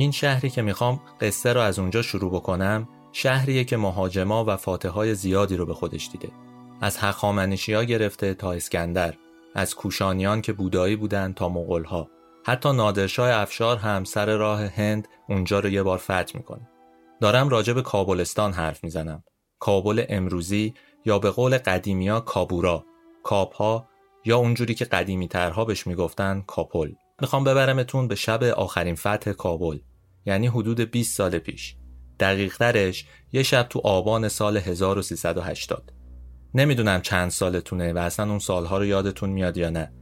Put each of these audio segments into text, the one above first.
این شهری که می‌خوام قصه رو از اونجا شروع بکنم شهریه که مهاجما و فاتحای زیادی رو به خودش دیده. از هخامنشی ها گرفته تا اسکندر از کوشانیان که بودایی بودن تا ها حتی نادرشاه افشار هم سر راه هند اونجا رو یه بار فتح می‌کنه. دارم راجع به کابلستان حرف می‌زنم. کابل امروزی یا به قول قدیمیا کابورا کاپها یا اونجوری که قدیمی ترها بهش می‌گفتن کاپل. می‌خوام ببرمتون به شب آخرین فتح کابل یعنی حدود 20 سال پیش دقیق ترش یه شب تو آبان سال 1380 نمی‌دونم چند سالتونه و اصلا اون سالها رو یادتون میاد یا نه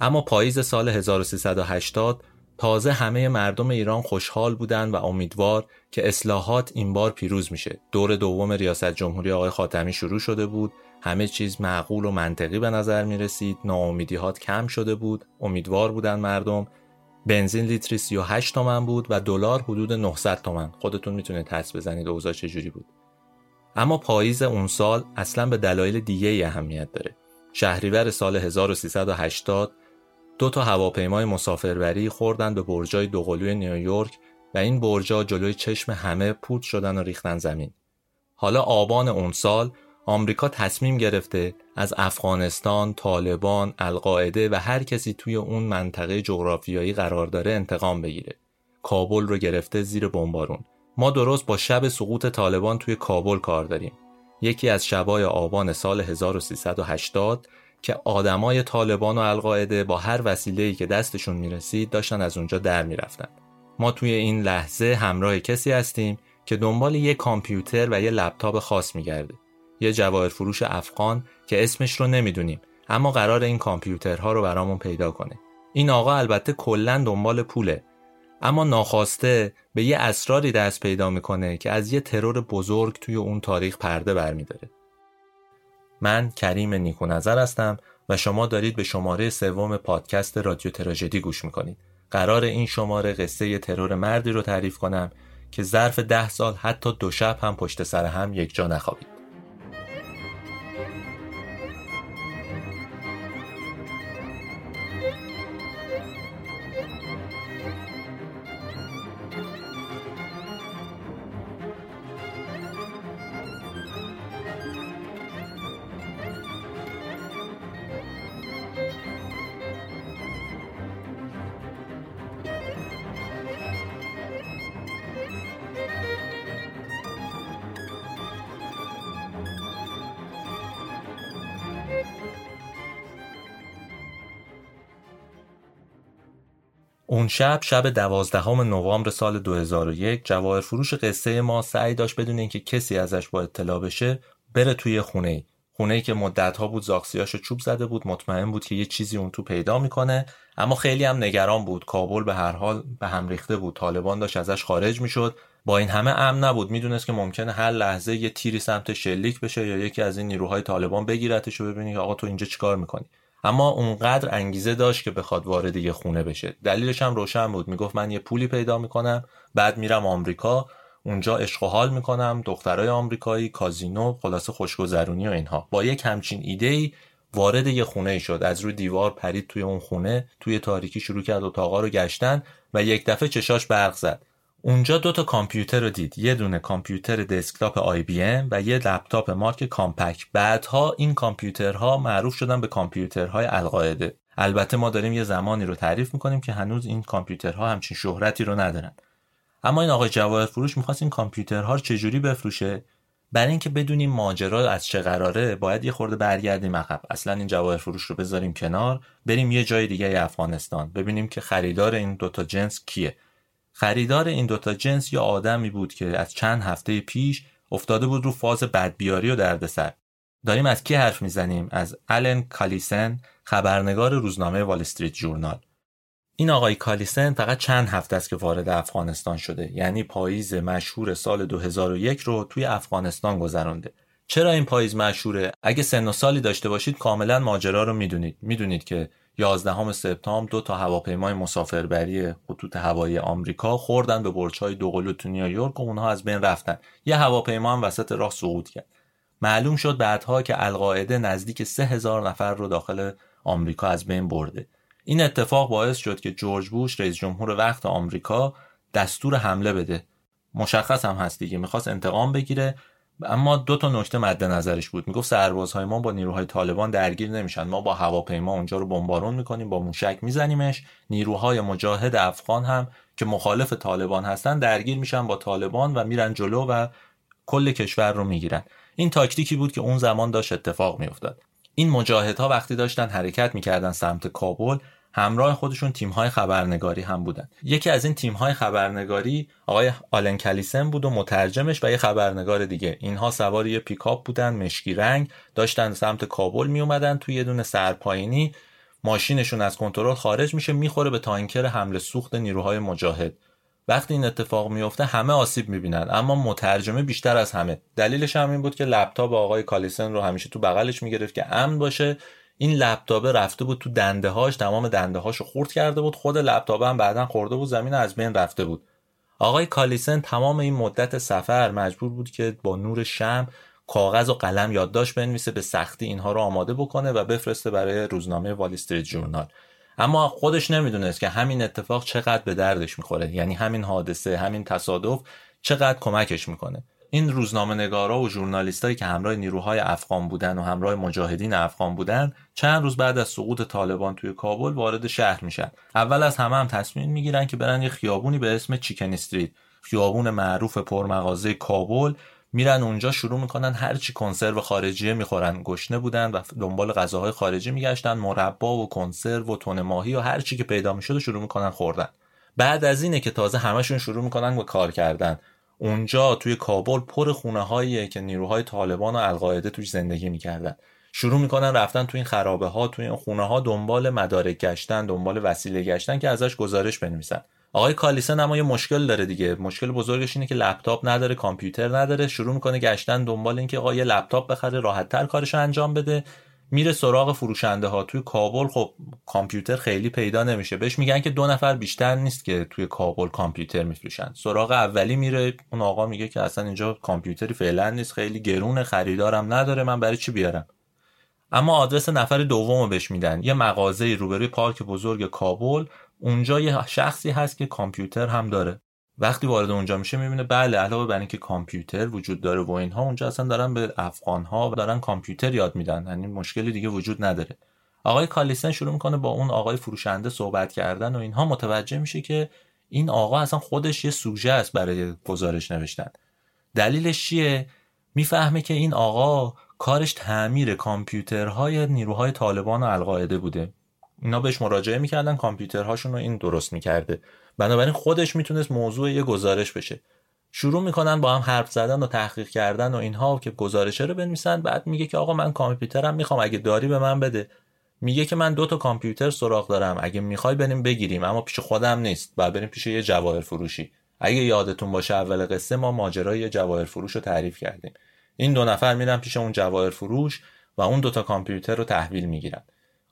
اما پاییز سال 1380 تازه همه مردم ایران خوشحال بودن و امیدوار که اصلاحات این بار پیروز میشه. دور دوم ریاست جمهوری آقای خاتمی شروع شده بود. همه چیز معقول و منطقی به نظر می رسید. ناامیدیات کم شده بود. امیدوار بودن مردم. بنزین لیتری 38 تومن بود و دلار حدود 900 تومن. خودتون می‌تونید حدس بزنید اوضاع چجوری بود. اما پاییز اون سال اصلا به دلایل دیگه ای اهمیت داره. شهریور سال 1380 دو تا هواپیمای مسافربری خوردن به برجای دوقلوی نیویورک و این برجا جلوی چشم همه پوت شدن و ریختن زمین. حالا آبان اون سال آمریکا تصمیم گرفته از افغانستان، طالبان، القاعده و هر کسی توی اون منطقه جغرافیایی قرار داره انتقام بگیره. کابل رو گرفته زیر بمبارون. ما درست با شب سقوط طالبان توی کابل کار داریم. یکی از شبای آبان سال 1380 که آدمای طالبان و القاعده با هر وسیله‌ای که دستشون می‌رسید داشتن از اونجا در می‌رفتن. ما توی این لحظه همراه کسی هستیم که دنبال یه کامپیوتر و یه لپتاپ خاص میگرده. یه جواهر فروش افغان که اسمش رو نمی‌دونیم اما قرار این کامپیوترها رو برامون پیدا کنه. این آقا البته کلا دنبال پوله اما ناخواسته به یه اسراری دست پیدا می‌کنه که از یه ترور بزرگ توی اون تاریخ پرده برمیداره. من کریم نیکو نظر هستم و شما دارید به شماره سوم پادکست رادیو تراژدی گوش می‌کنید. قرار این شماره قصه ترور مردی رو تعریف کنم که ظرف ده سال حتی دو شب هم پشت سر هم یک جا نخوابید. شب شب دوازدهم نوامبر سال 2001 جواهر فروش قصه ما سعی داشت بدون اینکه کسی ازش با اطلاع بشه بره توی خونه خونه که مدت ها بود زاکسیاشو چوب زده بود مطمئن بود که یه چیزی اون تو پیدا می‌کنه اما خیلی هم نگران بود. کابل به هر حال به هم ریخته بود. طالبان داشت ازش خارج می‌شد. با این همه امن نبود. می‌دونست که ممکنه هر لحظه یه تیری سمت شلیک بشه یا یکی از این نیروهای طالبان بگیرتش و ببینی آقا تو اینجا چیکار می‌کنی. اما اونقدر انگیزه داشت که بخواد وارد یه خونه بشه. دلیلش هم روشن بود. می‌گفت من یه پولی پیدا می‌کنم بعد میرم آمریکا اونجا عشق و حال می‌کنم دخترای آمریکایی کازینو خلاصه خوشگذرونی و اینها. با یک همچین ایده ای وارد یه خونه شد. از روی دیوار پرید توی اون خونه توی تاریکی شروع کرد اتاقا رو گشتن و یک دفعه چشاش برق زد. اونجا دو تا کامپیوتر رو دید. یه دونه کامپیوتر دسکتاپ IBM و یه لپتاپ مارک Compaq بعدها این کامپیوترها معروف شدن به کامپیوترهای القاعده. البته ما داریم یه زمانی رو تعریف می‌کنیم که هنوز این کامپیوترها همچین شهرتی رو ندارن. اما این آقای جواهر فروش می‌خواست این کامپیوترها رو چجوری بفروشه؟ برای اینکه بدونیم ماجرا از چه قراره باید یه خورده برگردیم عقب. اصلا این جواهر فروش رو بذاریم کنار بریم یه جای دیگه افغانستان. ببینیم که خریدار این دوتا جنس کیه. خریدار این دوتا جنس یا آدمی بود که از چند هفته پیش افتاده بود رو فاز بدبیاری و دردسر. داریم از کی حرف می‌زنیم؟ از آلن کالیسن خبرنگار روزنامه وال استریت جورنال این آقای کالیسن فقط چند هفته است که وارد افغانستان شده. یعنی پاییز مشهور سال 2001 رو توی افغانستان گذرانده. چرا این پاییز مشهوره؟ اگه سن و سالی داشته باشید کاملا ماجرا رو می‌دونید. می‌دونید که 11 سپتامبر دو تا هواپیمای مسافربری خطوط هوایی آمریکا خوردن به برج‌های دوقلو تو نیویورک و اونها از بین رفتن. یه هواپیما هم وسط راه سقوط کرد. معلوم شد بعدها که القاعده نزدیک 3000 نفر رو داخل آمریکا از بین برده. این اتفاق باعث شد که جورج بوش رئیس جمهور وقت آمریکا دستور حمله بده. مشخص هم هست دیگه می‌خواست انتقام بگیره. اما دو تا نکته مد نظرش بود. می‌گفت سربازهای ما با نیروهای طالبان درگیر نمیشن. ما با هواپیما اونجا رو بمبارون می‌کنیم با موشک میزنیمش. نیروهای مجاهد افغان هم که مخالف طالبان هستن درگیر میشن با طالبان و میرن جلو و کل کشور رو می‌گیرن. این تاکتیکی بود که اون زمان داشت اتفاق میافتاد. این مجاهدها وقتی داشتن حرکت می‌کردن سمت کابل همراه خودشون تیم‌های خبرنگاری هم بودن. یکی از این تیم‌های خبرنگاری آقای آلن کلیسن بود و مترجمش و یه خبرنگار دیگه. اینها سوار یه پیکاپ بودن مشکی رنگ داشتن سمت کابل می اومدن توی یه دونه سرپایینی. ماشینشون از کنترل خارج میشه می‌خوره به تانکر حمله سوخت نیروهای مجاهد. وقتی این اتفاق میفته همه آسیب می‌بینن اما مترجمه بیشتر از همه. دلیلش هم این بود که لپتاپ آقای کالیسن رو همیشه تو بغلش می‌گرفت که امن باشه. این لپتاپ رفته بود تو دنده هاش تمام دنده هاشو خورد کرده بود. خود لپتاپ هم بعدا خورده بود زمین از بین رفته بود. آقای کالیسن تمام این مدت سفر مجبور بود که با نور شم کاغذ و قلم یادداشت بنویسه به سختی اینها رو آماده بکنه و بفرسته برای روزنامه وال استریت جورنال اما خودش نمی‌دونست که همین اتفاق چقدر به دردش می‌خوره. یعنی همین حادثه همین تصادف چقدر کمکش می‌کنه. این روزنامه نگارا و ژورنالیستایی که همراه نیروهای افغان بودن و همراه مجاهدین افغان بودن چند روز بعد از سقوط طالبان توی کابل وارد شهر میشن. اول از همه هم تصمیم می‌گیرن که برن یه خیابونی به اسم چیکن استریت. خیابون معروف پرمغازه کابل. میرن اونجا شروع می‌کنن هرچی کنسرو خارجی می‌خورن. گشنه بودن و دنبال غذاهای خارجی میگشتن مربا و کنسرو و تون ماهی و هرچی که پیدا می‌شد شروع می‌کنن خوردن. بعد از اینه که تازه همشون شروع می‌کنن به کار کردن. اونجا توی کابل پر خونه هاییه که نیروهای طالبان و القاعده توش زندگی می‌کردن. شروع می‌کنن رفتن توی این خرابه ها توی این خونه ها دنبال مدارک گشتن دنبال وسیله گشتن که ازش گزارش بنویسن. آقای کالیسن اما یه مشکل داره دیگه. مشکل بزرگش اینه که لپتاپ نداره کامپیوتر نداره. شروع می‌کنه گشتن دنبال اینکه آقا یه لپتاپ بخره راحتتر کارش انجام بده. میره سراغ فروشنده ها توی کابل خب کامپیوتر خیلی پیدا نمیشه. بهش میگن که دو نفر بیشتر نیست که توی کابل کامپیوتر میفروشن. سراغ اولی میره اون آقا میگه که اصلا اینجا کامپیوتری فعلا نیست خیلی گرون خریدارم نداره من برای چی بیارم؟ اما آدرس نفر دوم بهش میدن. یه مغازه روبروی پارک بزرگ کابل. اونجا یه شخصی هست که کامپیوتر هم داره. وقتی وارد اونجا میشه می‌بینه بله علاوه بر اینکه کامپیوتر وجود داره و اینها اونجا اصلا دارن به افغان ها دارن کامپیوتر یاد میدن. یعنی مشکلی دیگه وجود نداره. آقای کالیسن شروع می‌کنه با اون آقای فروشنده صحبت کردن و اینها. متوجه میشه که این آقا اصلا خودش یه سوژه است برای گزارش نوشتن. دلیلش چیه؟ می‌فهمه که این آقا کارش تعمیر کامپیوترهای نیروهای طالبان و القاعده بوده. اینا بهش مراجعه می‌کردن کامپیوترهاشون رو این درست می‌کرده. بنابراین خودش می‌تونست موضوع یه گزارش بشه. شروع می‌کنن با هم حرف زدن و تحقیق کردن و اینها که گزارشه رو بنویسن بعد میگه که آقا من کامپیوترم می‌خوام اگه داری به من بده. میگه که من دو تا کامپیوتر سراغ دارم اگه می‌خوای بریم بگیریم اما پیش خودم نیست. بعد بریم پیش یه جواهر فروشی. اگه یادتون باشه اول قصه ما ماجرای جواهر فروش رو تعریف کردیم. این دو نفر میرن پیش اون جواهر فروش و اون دوتا کامپیوتر رو تحویل می‌گیرن.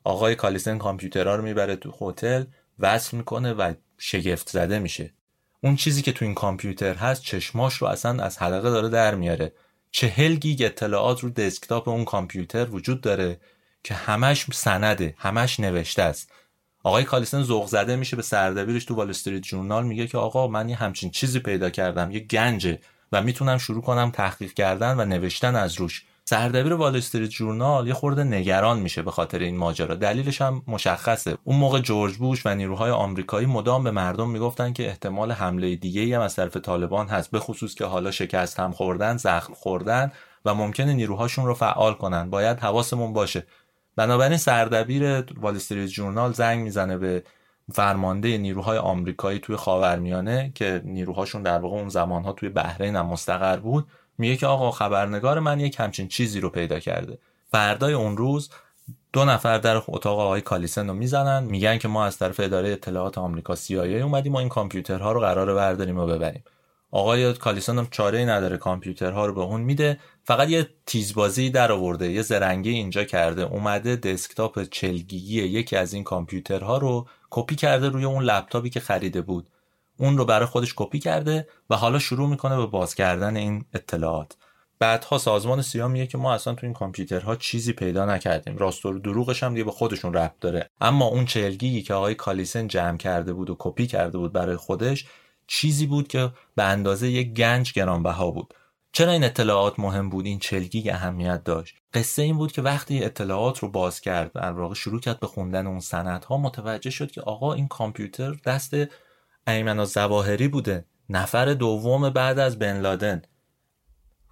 آقای کالیسن کامپیوترها رو می‌بره تو هتل وصل می‌کنه و شگفت زده میشه. اون چیزی که تو این کامپیوتر هست چشماش رو اصلا از حلقه داره در میاره. چهل گیگ اطلاعات رو دسکتاپ اون کامپیوتر وجود داره که همش سنده همش نوشته است. آقای کالیسن ذوق زده میشه به سردبیرش تو وال استریت جورنال میگه که آقا من یه همچین چیزی پیدا کردم یه گنجه و می‌تونم شروع کنم تحقیق کردن و نوشتن از روش. سردبیر وال استریت جورنال یه خورده نگران میشه به خاطر این ماجرا. دلیلش هم مشخصه. اون موقع جورج بوش و نیروهای آمریکایی مدام به مردم می‌گفتن که احتمال حمله دیگه هم از طرف طالبان هست به خصوص که حالا شکست هم خوردن زخم خوردن و ممکنه نیروهاشون رو فعال کنن. باید حواسمون باشه. بنابراین سردبیر وال جورنال زنگ می‌زنه به فرمانده نیروهای آمریکایی توی خاورمیانه که نیروهاشون در واقع اون زمانها توی بحرین هم مستقر بود. میگه که آقا خبرنگار من یک همچین چیزی رو پیدا کرده. فردای اون روز دو نفر در اتاق آقای کالیسن رو می‌زنن. میگن که ما از طرف اداره اطلاعات آمریکا CIA اومدیم و این کامپیوترها رو قرار برداریم و ببریم. آقای کالیسن هم چاره ای نداره کامپیوترها رو به اون میده. فقط یه تیزبازی در آورده یه زرنگی اینجا کرده. اومده دسکتاپ چلگیگی یکی از این کامپیوترها رو کپی کرده روی اون لپتاپی که خریده بود. اون رو برای خودش کپی کرده و حالا شروع می‌کنه به باز کردن این اطلاعات. بعدها سازمان سیا میگه که ما اصلا تو این کامپیوترها چیزی پیدا نکردیم. راست و دروغش هم دیگه به خودشون ربط داره. اما اون چلگیگی که آقای کالیسن جمع کرده بود و کپی کرده بود برای خودش چیزی بود که به اندازه یک گنج گرانبها بود. چرا این اطلاعات مهم بود؟ این چلگی اهمیت داشت. قصه این بود که وقتی اطلاعات رو باز کرد در واقع شروع کرد به خوندن اون ها متوجه شد که آقا این کامپیوتر دست ایمن زواهری بوده نفر دوم بعد از بن لادن.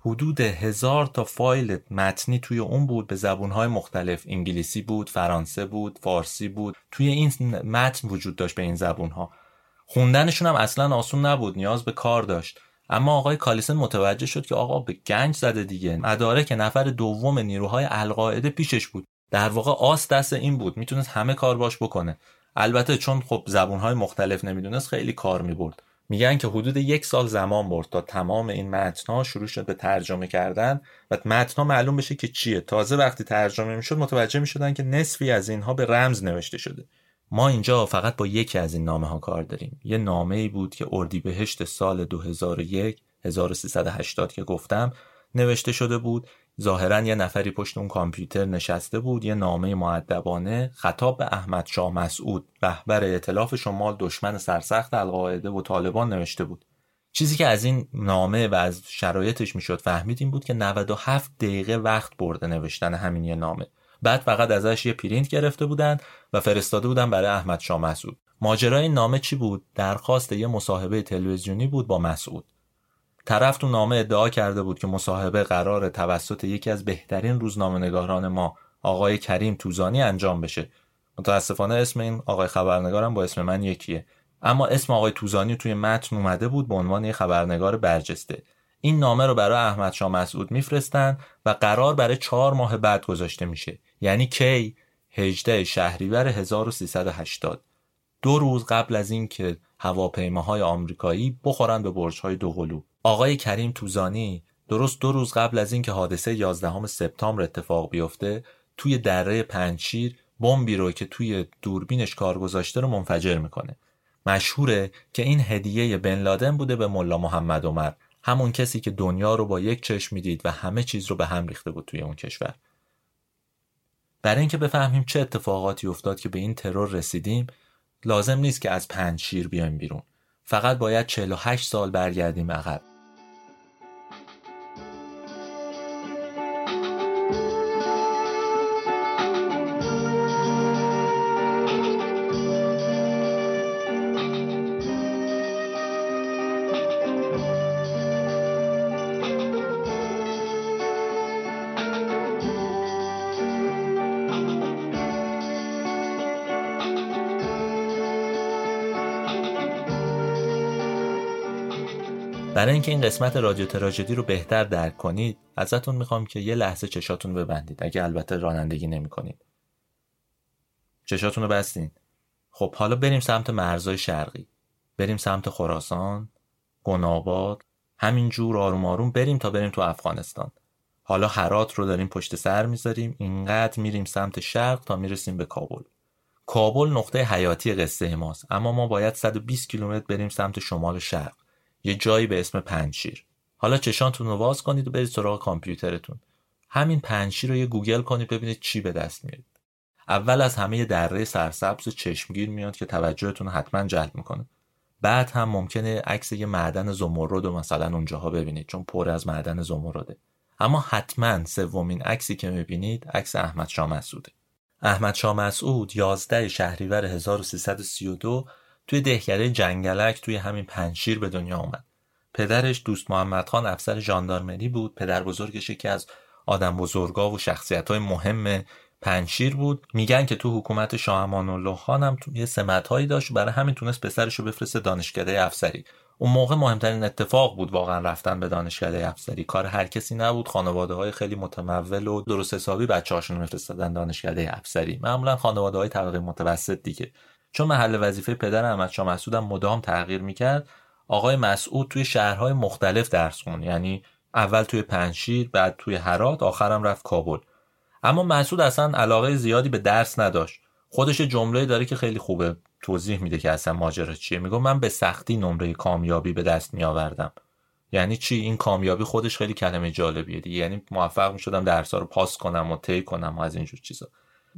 حدود هزار تا فایل متنی توی اون بود به زبونهای مختلف. انگلیسی بود فرانسه بود فارسی بود. توی این متن وجود داشت به این زبونها. خوندنشون هم اصلا آسون نبود نیاز به کار داشت. اما آقای کالیسن متوجه شد که آقا به گنج زده دیگه. مداره که نفر دوم نیروهای القاعده پیشش بود. در واقع آس دست این بود. می‌تونست همه کار باش بکنه. البته چون خب زبونهای مختلف نمی‌دونست خیلی کار می‌برد. میگن که حدود یک سال زمان برد تا تمام این متنها شروع شد به ترجمه کردن و متنها معلوم بشه که چیه. تازه وقتی ترجمه می‌شد متوجه می‌شدن که نصفی از اینها به رمز نوشته شده. ما اینجا فقط با یکی از این نامه ها کار داریم. یه نامه ای بود که اردیبهشت سال 2001 1380 که گفتم نوشته شده بود ظاهرا یه نفری پشت اون کامپیوتر نشسته بود یه نامه معدبانه خطاب به احمد شاه مسعود رهبر ائتلاف شمال دشمن سرسخت القاعده و طالبان نوشته بود. چیزی که از این نامه و از شرایطش می‌شد فهمید این بود که 97 دقیقه وقت برده نوشتن همین یه نامه. بعد فقط ازش یه پرینت گرفته بودن و فرستاده بودن برای احمد شاه مسعود. ماجرای این نامه چی بود؟ درخواست یه مصاحبه تلویزیونی بود با مسعود. طرف تو نامه ادعا کرده بود که مصاحبه قرار توسط یکی از بهترین روزنامه‌نگاران ما آقای کریم توزانی انجام بشه. متاسفانه اسم این آقای خبرنگارم با اسم من یکیه. اما اسم آقای توزانی توی متن اومده بود به عنوان یک خبرنگار برجسته. این نامه رو برای احمد شاه مسعود میفرستن و قرار برای چهار ماه بعد گذاشته میشه. یعنی کی؟ 18 شهریور 1380 دو روز قبل از اینکه هواپیماهای آمریکایی بخورن به برج‌های دوقلو. آقای کریم توزانی درست دو روز قبل از اینکه حادثه 11 سپتامبر اتفاق بیفته توی دره پنچیر بمبی رو که توی دوربینش کار گذاشته رو منفجر می‌کنه. مشهوره که این هدیه بن لادن بوده به ملا محمد عمر همون کسی که دنیا رو با یک چشم می‌دید و همه چیز رو به هم ریخته بود توی اون کشور. برای اینکه بفهمیم چه اتفاقاتی افتاد که به این ترور رسیدیم لازم نیست که از پنج شیر بیایم بیرون. فقط باید 48 سال برگردیم عقب. برای اینکه این قسمت رادیو تراژدی رو بهتر درک کنید ازتون می‌خوام که یه لحظه چشاتون ببندید اگه البته رانندگی نمی‌کنید. چشاتون رو بستین. خب حالا بریم سمت مرزای شرقی. بریم سمت خراسان گناباد همینجور آروم آروم بریم تا بریم تو افغانستان. حالا هرات رو داریم پشت سر می‌ذاریم اینقدر میریم سمت شرق تا می‌رسیم به کابل. کابل نقطه حیاتی قصه ماست اما ما باید 120 کیلومتر بریم سمت شمال شرق. یه جایی به اسم پنشیر. حالا چشانتون رو باز کنید و برید سراغ کامپیوترتون. همین پنشیر رو یه گوگل کنید ببینید چی به دست میاد. اول از همه یه دره سرسبز و چشمگیر میاد که توجهتون حتما جلب می‌کنه. بعد هم ممکنه عکس یه معدن زمرد رو مثلا اونجاها ببینید چون پر از معدن زمرده. اما حتما سومین عکسی که می‌بینید عکس احمد شاه مسعوده. احمد شاه مسعود 11 شهریور 1332 توی دهکده جنگلک توی همین پنشیر به دنیا اومد. پدرش دوست محمد خان افسر ژاندارمری بود. پدر بزرگش یکی از آدم بزرگا و شخصیت های مهم پنشیر بود. میگن که تو حکومت شاه امان الله خان هم یه سمت هایی داشت برای همین تونست پسرش رو بفرسته دانشکده افسری. اون موقع مهمترین اتفاق بود واقعا رفتن به دانشکده افسری. کار هر کسی نبود. خانواده های خیلی متمول و درست حسابی بچه هاشون میفرستادن دانشکده افسری. معمولا خانواده های طبقه متوسط دیگه. چون محل وظیفه پدر احمد شاه مسعود هم مدام تغییر می‌کرد آقای مسعود توی شهرهای مختلف درس خون یعنی اول توی پنشیر بعد توی هرات آخرم رفت کابل. اما مسعود اصلا علاقه زیادی به درس نداشت. خودش جمله داره که خیلی خوبه توضیح میده که اصلا ماجرا چیه. میگه من به سختی نمره کامیابی به دست میآوردم. یعنی چی؟ این کامیابی خودش خیلی کلمه جالبیه دیگه. یعنی موفق می‌شدم درسا رو پاس کنم و طی کنم و از اینجور چیزا.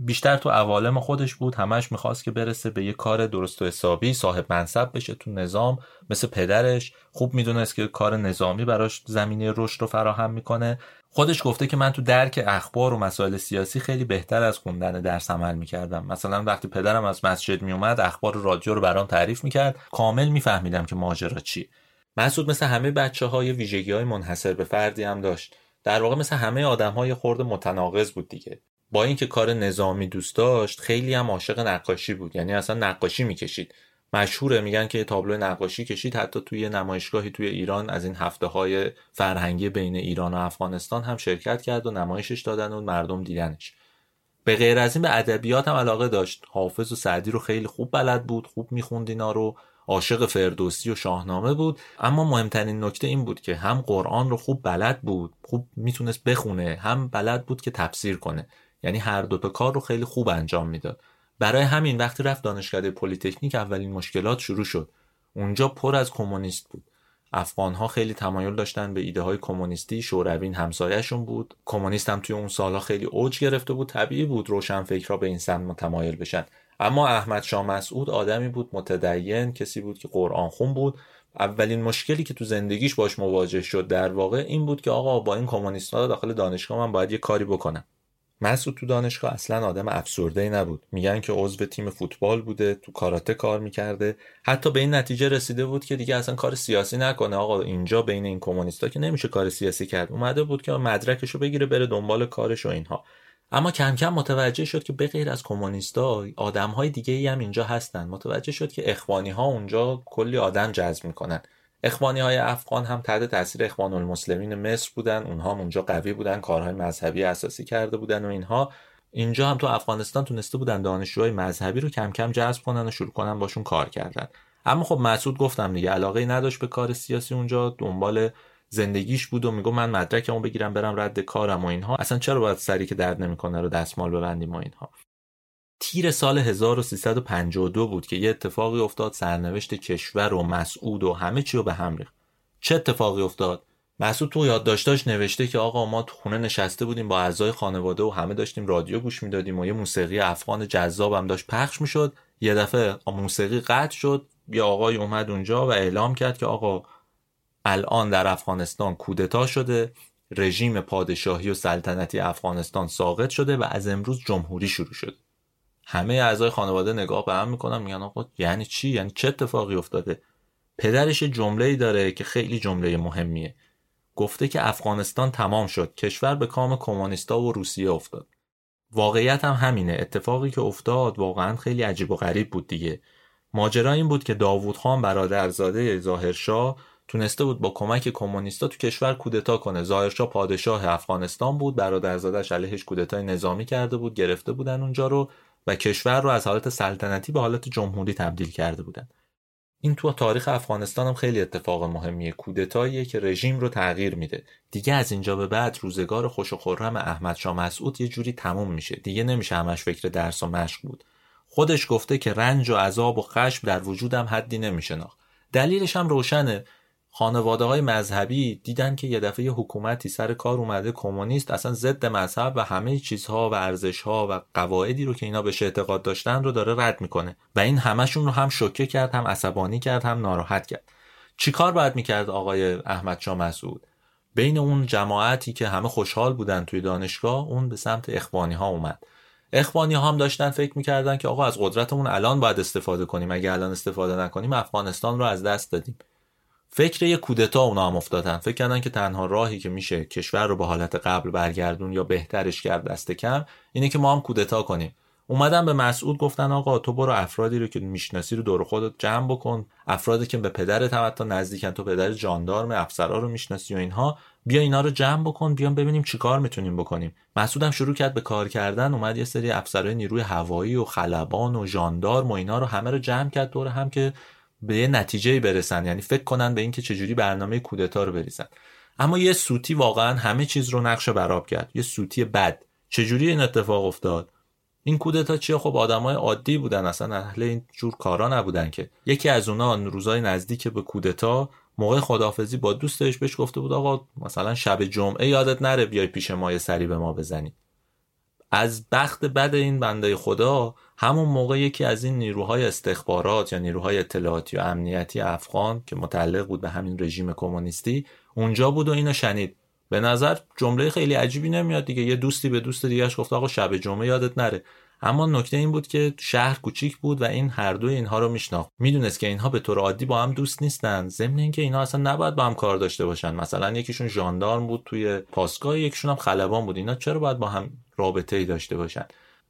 بیشتر تو عوالم خودش بود همش می‌خواست که برسه به یه کار درست و حسابی صاحب منصب بشه تو نظام مثل پدرش. خوب می‌دونست که کار نظامی براش زمینه رشد رو فراهم می‌کنه. خودش گفته که من تو درک اخبار و مسائل سیاسی خیلی بهتر از خوندن درس عمل می‌کردم. مثلا وقتی پدرم از مسجد میومد اخبار رادیو رو برام تعریف می‌کرد. کامل میفهمیدم که ماجرا چی مسعود مثل همه بچه های ویژگی های منحصر به فردی هم داشت. در واقع مثل همه آدم های خورده متناقض بود دیگه. با اینکه کار نظامی دوست داشت خیلی هم عاشق نقاشی بود. یعنی اصلا نقاشی می‌کشید. مشهوره میگن که تابلو نقاشی کشید. حتی توی نمایشگاهی توی ایران از این هفته های فرهنگی بین ایران و افغانستان هم شرکت کرد و نمایشش دادن و مردم دیدنش. به غیر از این به ادبیات هم علاقه داشت. حافظ و سعدی رو خیلی خوب بلد بود خوب می‌خوند اینا رو. عاشق فردوسی و شاهنامه بود. اما مهمترین نکته این بود که هم قرآن رو خوب بلد بود خوب می‌تونست بخونه هم بلد بود که تفسیر کنه. یعنی هر دوتا کار رو خیلی خوب انجام می‌داد. برای همین وقتی رفت دانشکده پلیتکنیک اولین مشکلات شروع شد. اونجا پر از کمونیست بود. افغان ها خیلی تمایل داشتن به ایده های کمونیستی شوروی همسایهشون بود. کمونیست هم توی اون سالها خیلی اوج گرفته بود. طبیعی بود روشن فکرها به این سمت متمایل بشن. اما احمد شاه مسعود آدمی بود متدین کسی بود که قرآن خون بود. اولین مشکلی که تو زندگیش باش مواجه شد در واقع این بود که آقا با این کمونیست‌ها داخل دانشگاه من باید یه کاری بکنم. مسعود تو دانشگاه اصلا آدم افسرده نبود. میگن که عضو تیم فوتبال بوده تو کاراته کار می‌کرده. حتی به این نتیجه رسیده بود که دیگه اصلا کار سیاسی نکنه. آقا اینجا بین این کمونیستا که نمیشه کار سیاسی کرد. اومده بود که مدرکشو بگیره بره دنبال کارش و اینها. اما کم کم متوجه شد که بغیر از کمونیستا آدم های دیگه ای هم اینجا هستن. متوجه شد که اخوانی ها اونجا کلی آدم جذب می‌کنن. اخوانی های افغان هم تحت تاثیر اخوان المسلمین مصر بودن اونها هم اونجا قوی بودن کارهای مذهبی اساسی کرده بودن و اینها. اینجا هم تو افغانستان تونسته بودن دانشجوهای مذهبی رو کم کم جذب کنن و شروع کنن باشون کار کردن. اما خب مسعود گفتم دیگه علاقه نداشت به کار سیاسی اونجا دنبال زندگیش بود و میگو من مدرکمو بگیرم برم رد کارم و اینها. اصلا چرا باید سری که درد نمی‌کنه رو دستمال ببندیم و اینها؟ تیر سال 1352 بود که یه اتفاقی افتاد سرنوشت کشور و مسعود و همه چی رو به هم ریخت. چه اتفاقی افتاد؟ مسعود تو یادداشتاش نوشته که آقا ما تو خونه نشسته بودیم با اعضای خانواده و همه داشتیم رادیو گوش می‌دادیم و یه موسیقی افغان جذابم داشت پخش می‌شد. یه دفعه موسیقی قطع شد یه آقای اومد اونجا و اعلام کرد که آقا الان در افغانستان کودتا شده رژیم پادشاهی و سلطنتی افغانستان ساقط شده و از امروز جمهوری شروع شده. همه اعضای خانواده نگاه به هم می‌کنن میگن آقا یعنی چی؟ یعنی چه اتفاقی افتاده؟ پدرش جمله ای داره که خیلی جمله مهمیه. گفته که افغانستان تمام شد کشور به کام کمونیستا و روسیه افتاد. واقعیت هم همینه. اتفاقی که افتاد واقعا خیلی عجیب و غریب بود دیگه. ماجرا این بود که داوود خان برادرزاده ظاهرشاه تونسته بود با کمک کمونیستا تو کشور کودتا کنه. ظاهرشاه پادشاه افغانستان بود برادرزادش علیهش کودتای نظامی کرده بود گرفته بودن اونجا رو. و کشور رو از حالت سلطنتی به حالت جمهوری تبدیل کرده بودن. این تو تاریخ افغانستان هم خیلی اتفاق مهمیه. کودتاییه که رژیم رو تغییر میده. دیگه از اینجا به بعد روزگار خوش و خرم احمد شاه مسعود یه جوری تموم میشه. دیگه نمیشه همش فکر درس و مشق بود. خودش گفته که رنج و عذاب و خشم در وجودم حدی نمیشناخت. دلیلش هم روشنه. خانواده های مذهبی دیدن که یه دفعه حکومتی سر کار اومده کمونیست اصلا ضد مذهب و همه چیزها و ارزشها و قواعدی رو که اینا بهش اعتقاد داشتن رو داره رد می‌کنه. و این همشون رو هم شوکه کرد هم عصبانی کرد هم ناراحت کرد. چیکار باید می‌کرد آقای احمد شاه مسعود؟ بین اون جماعتی که همه خوشحال بودن توی دانشگاه اون به سمت اخوانی ها اومد. اخوانی ها هم داشتن فکر می‌کردن که آقا از قدرتمون الان باید استفاده کنیم اگه الان استفاده نکنیم افغانستان رو از دست دادیم. فکر یه کودتا اونا هم افتادن. فکر کردن که تنها راهی که میشه کشور رو به حالت قبل برگردون یا بهترش کرد دست کم اینه که ما هم کودتا کنیم. اومدن به مسعود گفتن آقا تو برو افرادی رو که می‌شناسی رو دور خودت جمع بکن. افرادی که به پدرت هم حتی نزدیکن تو پدر جاندارم افسرا رو می‌شناسی و اینها. بیا اینا رو جمع بکن بیام ببینیم چیکار می‌تونیم بکنیم. مسعود هم شروع کرد به کار کردن اومد یه سری افسرای نیروی هوایی و خلبان و ژاندارم و اینا رو همه رو جمع کرد دور هم که به یه نتیجه برسن. یعنی فکر کنن به اینکه چجوری برنامه کودتا رو بریزن. اما یه سوتی واقعا همه چیز رو نقش براب کرد. یه سوتی بد. چجوری این اتفاق افتاد؟ این کودتا چیه؟ خب آدمای عادی بودن. اصلا اهل این جور کارا نبودن که. یکی از اونا روزای نزدیک به کودتا موقع خدافزی با دوستش بهش گفته بود آقا مثلا شب جمعه یادت نره بیای پیش ما یه سری به ما بزنی. از بخت بد این بنده خدا همون موقع یکی از این نیروهای استخبارات یا نیروهای اطلاعاتی و امنیتی افغان که متعلق بود به همین رژیم کمونیستی اونجا بود و اینو شنید. به نظر جمله خیلی عجیبی نمیاد دیگه. یه دوستی به دوست دیگهش گفت آقا شب جمعه یادت نره. اما نکته این بود که شهر کوچیک بود و این هر دوی اینها رو میشناخت. می‌دونست که اینها به طور عادی با هم دوست نیستن. ضمن اینکه اینها اصلا نباید با هم کار داشته باشن. مثلا یکیشون ژاندارم بود توی پاسگاه یکیشون هم خلبان بود. اینا چرا باید با هم رابطه ای داشته باشن.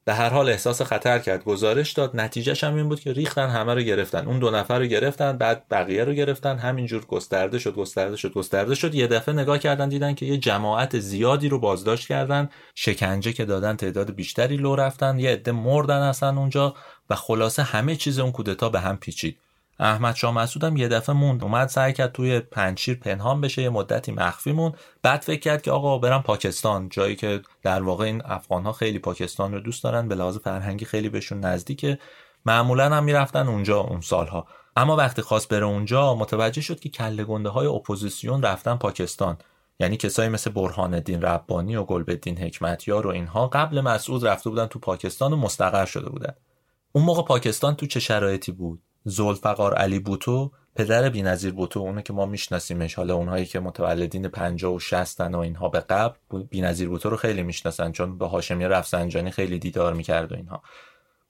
به هر حال احساس خطر کرد. گزارش داد. نتیجهش هم این بود که ریختن همه رو گرفتن. اون دو نفر رو گرفتن بعد بقیه رو گرفتن. همینجور گسترده شد گسترده شد گسترده شد. یه دفعه نگاه کردن دیدن که یه جماعت زیادی رو بازداشت کردن. شکنجه که دادن تعداد بیشتری لو رفتن. یه عده مردن اصلا اونجا و خلاصه همه چیز اون کودتا به هم پیچید. احمد شاه مسعود هم یه دفعه موند اومد سعی کرد توی پنچیر پنهان بشه یه مدتی مخفی موند. بعد فکر کرد که آقا برم پاکستان جایی که در واقع این افغان ها خیلی پاکستان رو دوست دارن به لحاظ فرهنگی خیلی بهشون نزدیکه. معمولا هم می‌رفتن اونجا اون سالها. اما وقتی خواست بره اونجا متوجه شد که کله گنده های اپوزیسیون رفتن پاکستان. یعنی کسایی مثل برهان الدین ربانی و گلبدین حکمتیار و اینها قبل مسعود رفته بودن تو پاکستان و مستقر شده بودن. اون موقع پاکستان تو چه شرایطی بود؟ ذوالفقار علی بوتو پدر بینظیر بوتو اونه که ما میشناسیمش. حالا اونهایی که متولدین 50 و 60 و اینها به قبل بینظیر بوتو رو خیلی می‌شناسن چون به هاشمی رفسنجانی خیلی دیدار می‌کرد و اینها.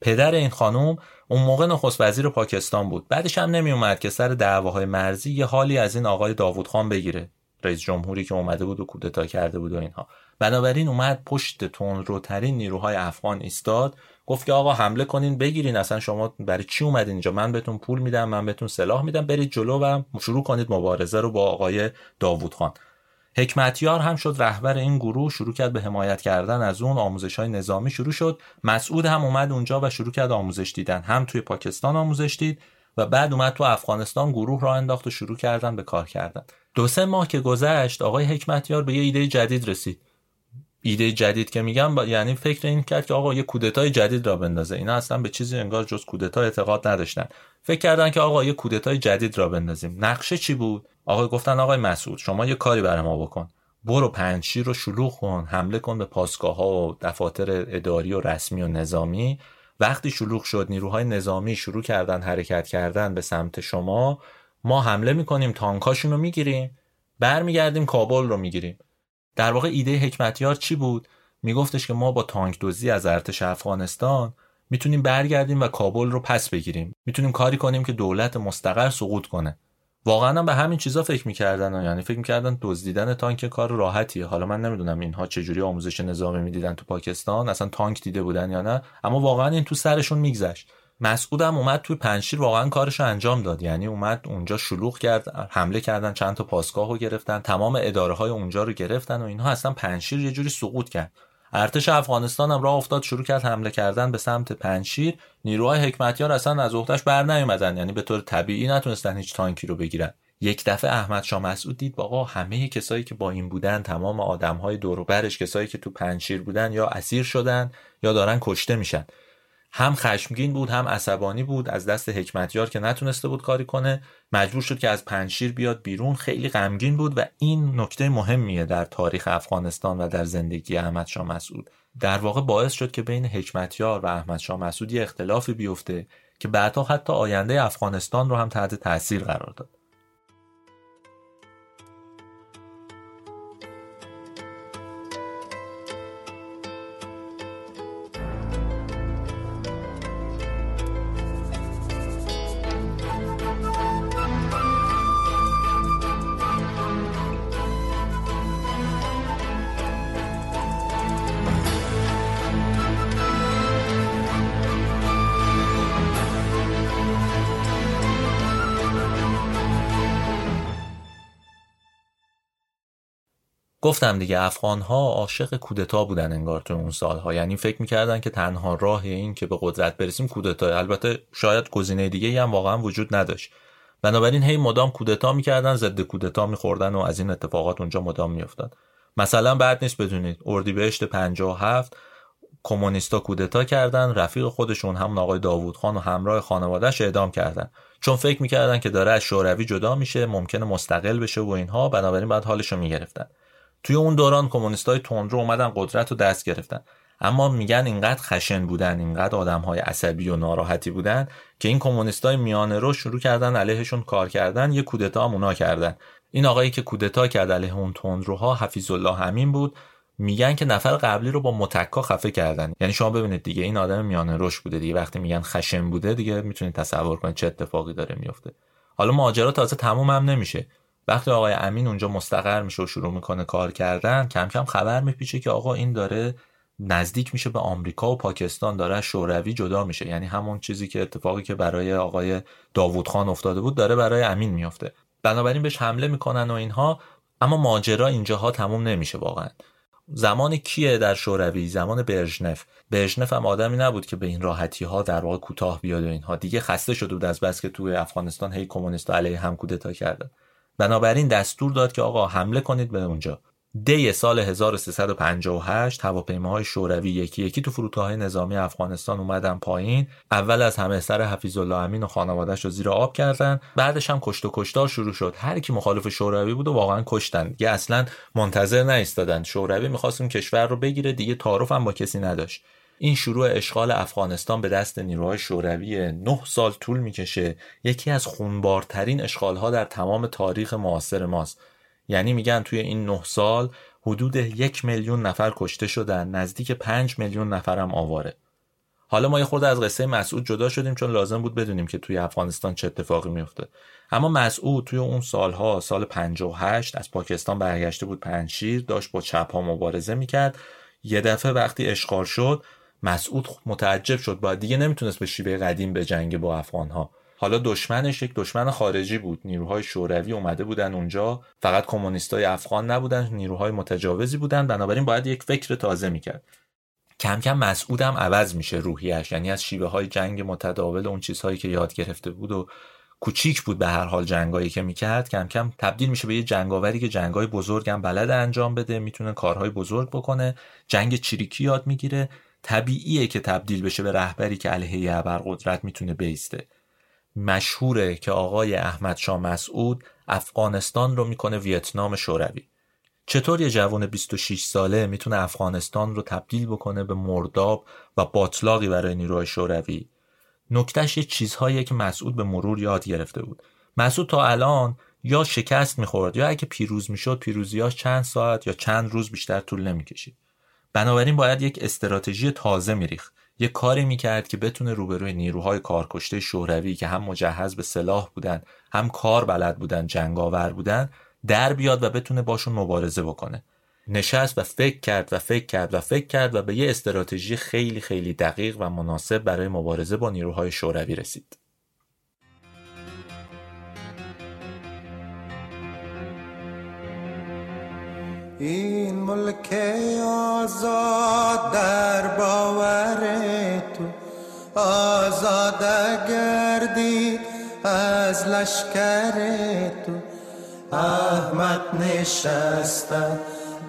پدر این خانم اون موقع نخست وزیر پاکستان بود. بعدش هم نمی اومد که سر دعواهای مرزی یه حالی از این آقای داوود خان بگیره رئیس جمهوری که اومده بود و کودتا کرده بود و اینها. بنابراین اومد پشت تندروترین نیروهای افغان ایستاد گفت که آقا حمله کنین بگیرین اصلا شما برای چی اومدین اینجا؟ من بهتون پول میدم من بهتون سلاح میدم برید جلو و شروع کنید مبارزه رو با آقای داوود خان. حکمتیار هم شد رهبر این گروه شروع کرد به حمایت کردن از اون آموزش های نظامی شروع شد. مسعود هم اومد اونجا و شروع کرد آموزش دیدن. هم توی پاکستان آموزش دید و بعد اومد تو افغانستان گروه را انداخت و شروع کردن به کار کردن. دو سه ماه که گذشت آقای حکمتیار به یه ایده جدید رسید. ایده جدید که میگم یعنی فکر این کرد که آقا یه کودتای جدید را بندازه. اینا اصلا به چیزی انگار جز کودتا اعتقاد نداشتن. فکر کردن که آقا یه کودتای جدید را بندازیم. نقشه چی بود؟ آقا گفتن آقای مسعود شما یه کاری برای ما بکن. برو پنجشیر رو شلوغ کن حمله کن به پاسگاه ها و دفاتر اداری و رسمی و نظامی. وقتی شلوغ شد نیروهای نظامی شروع کردن حرکت کردن به سمت شما. ما حمله می‌کنیم تانکاشون رو می‌گیریم. برمیگردیم کابل رو می‌گیریم. در واقع ایده حکمتیار چی بود؟ میگفتش که ما با تانک دوزی از ارتش افغانستان می‌تونیم برگردیم و کابل رو پس بگیریم. می‌تونیم کاری کنیم که دولت مستقر سقوط کنه. واقعا هم به همین چیزا فکر می‌کردن یعنی فکر می‌کردن دزدیدن تانک کار راحتیه. حالا من نمی‌دونم اینها چجوری آموزش نظامی می‌دیدن تو پاکستان اصلا تانک دیده بودن یا نه اما واقعا این تو سرشون میگذشت. مسعود هم اومد توی پنشیر واقعا کارش انجام داد. یعنی اومد اونجا شلوغ کرد حمله کردن چند تا پاسگاه رو گرفتن تمام اداره های اونجا رو گرفتن و اینها اصلا پنشیر یه جوری سقوط کرد. ارتش افغانستان هم راه افتاد شروع کرد حمله کردن به سمت پنشیر نیروهای حکمتیار اصلا از اختش بر نیومدن یعنی به طور طبیعی نتونستن هیچ تانکی رو بگیرن. یک دفعه احمد شاه مسعود دید آقا همه کسایی که با این بودن تمام آدمهای دور و برش کسایی که تو پنشیر بودن یا اسیر شدن یا دارن کشته میشن. هم خشمگین بود هم عصبانی بود از دست حکمتیار که نتونسته بود کاری کنه. مجبور شد که از پنشیر بیاد بیرون. خیلی غمگین بود و این نکته مهمیه در تاریخ افغانستان و در زندگی احمد شاه مسعود. در واقع باعث شد که بین حکمتیار و احمد شاه مسعود اختلافی بیفته که بعدها حتی آینده افغانستان رو هم تحت تاثیر قرار داد. گفتم دیگه افغان ها عاشق کودتا بودن انگار تو اون سالها. یعنی فکر می‌کردن که تنها راه این که به قدرت برسیم کودتا. البته شاید گزینه دیگه هم واقعا وجود نداشت. بنابراین هی مدام کودتا می‌کردن ضد کودتا میخوردن و از این اتفاقات اونجا مدام میافتاد. مثلا بعد نیست بدونید اردیبهشت 57 کمونیستا کودتا کردن رفیق خودشون هم آقای داوود خان و همراه خانوادهش اعدام کردن. چون فکر می‌کردن که داره از شوروی جدا میشه ممکنه مستقل بشه و اینها بنابراین بعد حالش رو می‌گرفتن. توی اون دوران کمونیستای تندرو اومدن قدرت رو دست گرفتن. اما میگن اینقدر خشن بودن اینقدر آدم های عصبی و ناراحتی بودن که این کمونیستای میانه رو شروع کردن علیهشون کار کردن یه کودتا هم اونا کردن. این آقایی که کودتا کرد علیه اون تندروها حفیظ الله همین بود. میگن که نفر قبلی رو با متکا خفه کردن. یعنی شما ببینید دیگه این آدم میانه روش بوده دیگه. وقتی میگن خشن بوده دیگه می‌تونید تصور کنید چه اتفاقی داره میفته حالا ماجرا تازه تموم هم نمیشه. وقتی آقای امین اونجا مستقر میشه و شروع می‌کنه کار کردن کم کم خبر میپیچه که آقا این داره نزدیک میشه به آمریکا و پاکستان داره شوروی جدا میشه. یعنی همون چیزی که اتفاقی که برای آقای داوود خان افتاده بود داره برای امین میافته. بنابراین بهش حمله می‌کنن و اینها اما ماجرا اینجاها تموم نمیشه واقعا. زمان کیه در شوروی؟ زمان برژنف. برژنف هم آدمی نبود که به این راحتی ها در واقع کوتاه بیاد و اینها. دیگه خسته شده بود از بس که توی افغانستان هی کمونیست علیه هم کودتا کردن. بنابراین دستور داد که آقا حمله کنید به اونجا. دی سال 1358 هواپیماهای شوروی یکی یکی تو فرودگاه نظامی افغانستان اومدن پایین. اول از همه سر حفیظ الله امین و خانوادهش رو زیر آب کردن. بعدش هم کشت و کشتار شروع شد. هر کی مخالف شوروی بود و واقعا کشتن. دیگه اصلا منتظر نایستادن شوروی می‌خواست اون کشور رو بگیره. دیگه تعارف هم با کسی نداشت. این شروع اشغال افغانستان به دست نیروهای شوروی نه سال طول می‌کشه. یکی از خونبارترین اشغالها در تمام تاریخ معاصر ماست. یعنی میگن توی این نه سال حدود یک میلیون نفر کشته شدن نزدیک پنج میلیون نفرم آواره. حالا ما یه خورده از قصه مسعود جدا شدیم چون لازم بود بدونیم که توی افغانستان چه اتفاقی میفته اما مسعود توی اون سالها سال 58 از پاکستان برگشته بود پنشیر داشت با چپ ها مبارزه می‌کرد. یه دفعه وقتی اشغال شد مسعود متعجب شد. باید دیگه نمی‌تونست به شیوه قدیم به جنگ با افغان ها حالا دشمنش یک دشمن خارجی بود. نیروهای شوروی اومده بودن اونجا. فقط کمونیستای افغان نبودن نیروهای متجاوزی بودن. بنابراین باید یک فکر تازه می‌کرد. کم کم مسعودم عوض میشه روحیش یعنی از شیوه های جنگ متداول اون چیزهایی که یاد گرفته بود و کوچیک بود به هر حال جنگایی که می‌کرد کم کم تبدیل میشه به یه جنگاوری که جنگای بزرگم بلد انجام بده می‌تونه کارهای بزرگ بکنه جنگ چریکی یاد می‌گیره. طبیعیه که تبدیل بشه به رهبری که علیه ابرقدرت می‌تونه بیسته. مشهوره که آقای احمد شاه مسعود افغانستان رو می‌کنه ویتنام شوروی. چطور یه جوان 26 ساله می‌تونه افغانستان رو تبدیل بکنه به مرداب و باطلاقی برای نیروهای شوروی؟ نکتهش یه چیزهایی که مسعود به مرور یاد گرفته بود. مسعود تا الان یا شکست می‌خورد یا اگه پیروز می‌شد پیروزیاش چند ساعت یا چند روز بیشتر طول نمی‌کشید. بنابراین باید یک استراتژی تازه میریخت. یه کاری می‌کرد که بتونه روبروی نیروهای کارکشته شوروی که هم مجهز به سلاح بودن هم کار بلد بودن جنگاور بودن در بیاد و بتونه باشون مبارزه بکنه. نشست و فکر کرد و فکر کرد و فکر کرد و به یه استراتژی خیلی خیلی دقیق و مناسب برای مبارزه با نیروهای شوروی رسید. این ملک آزاد در باور تو آزاد گردید از لشکر تو. احمد نشسته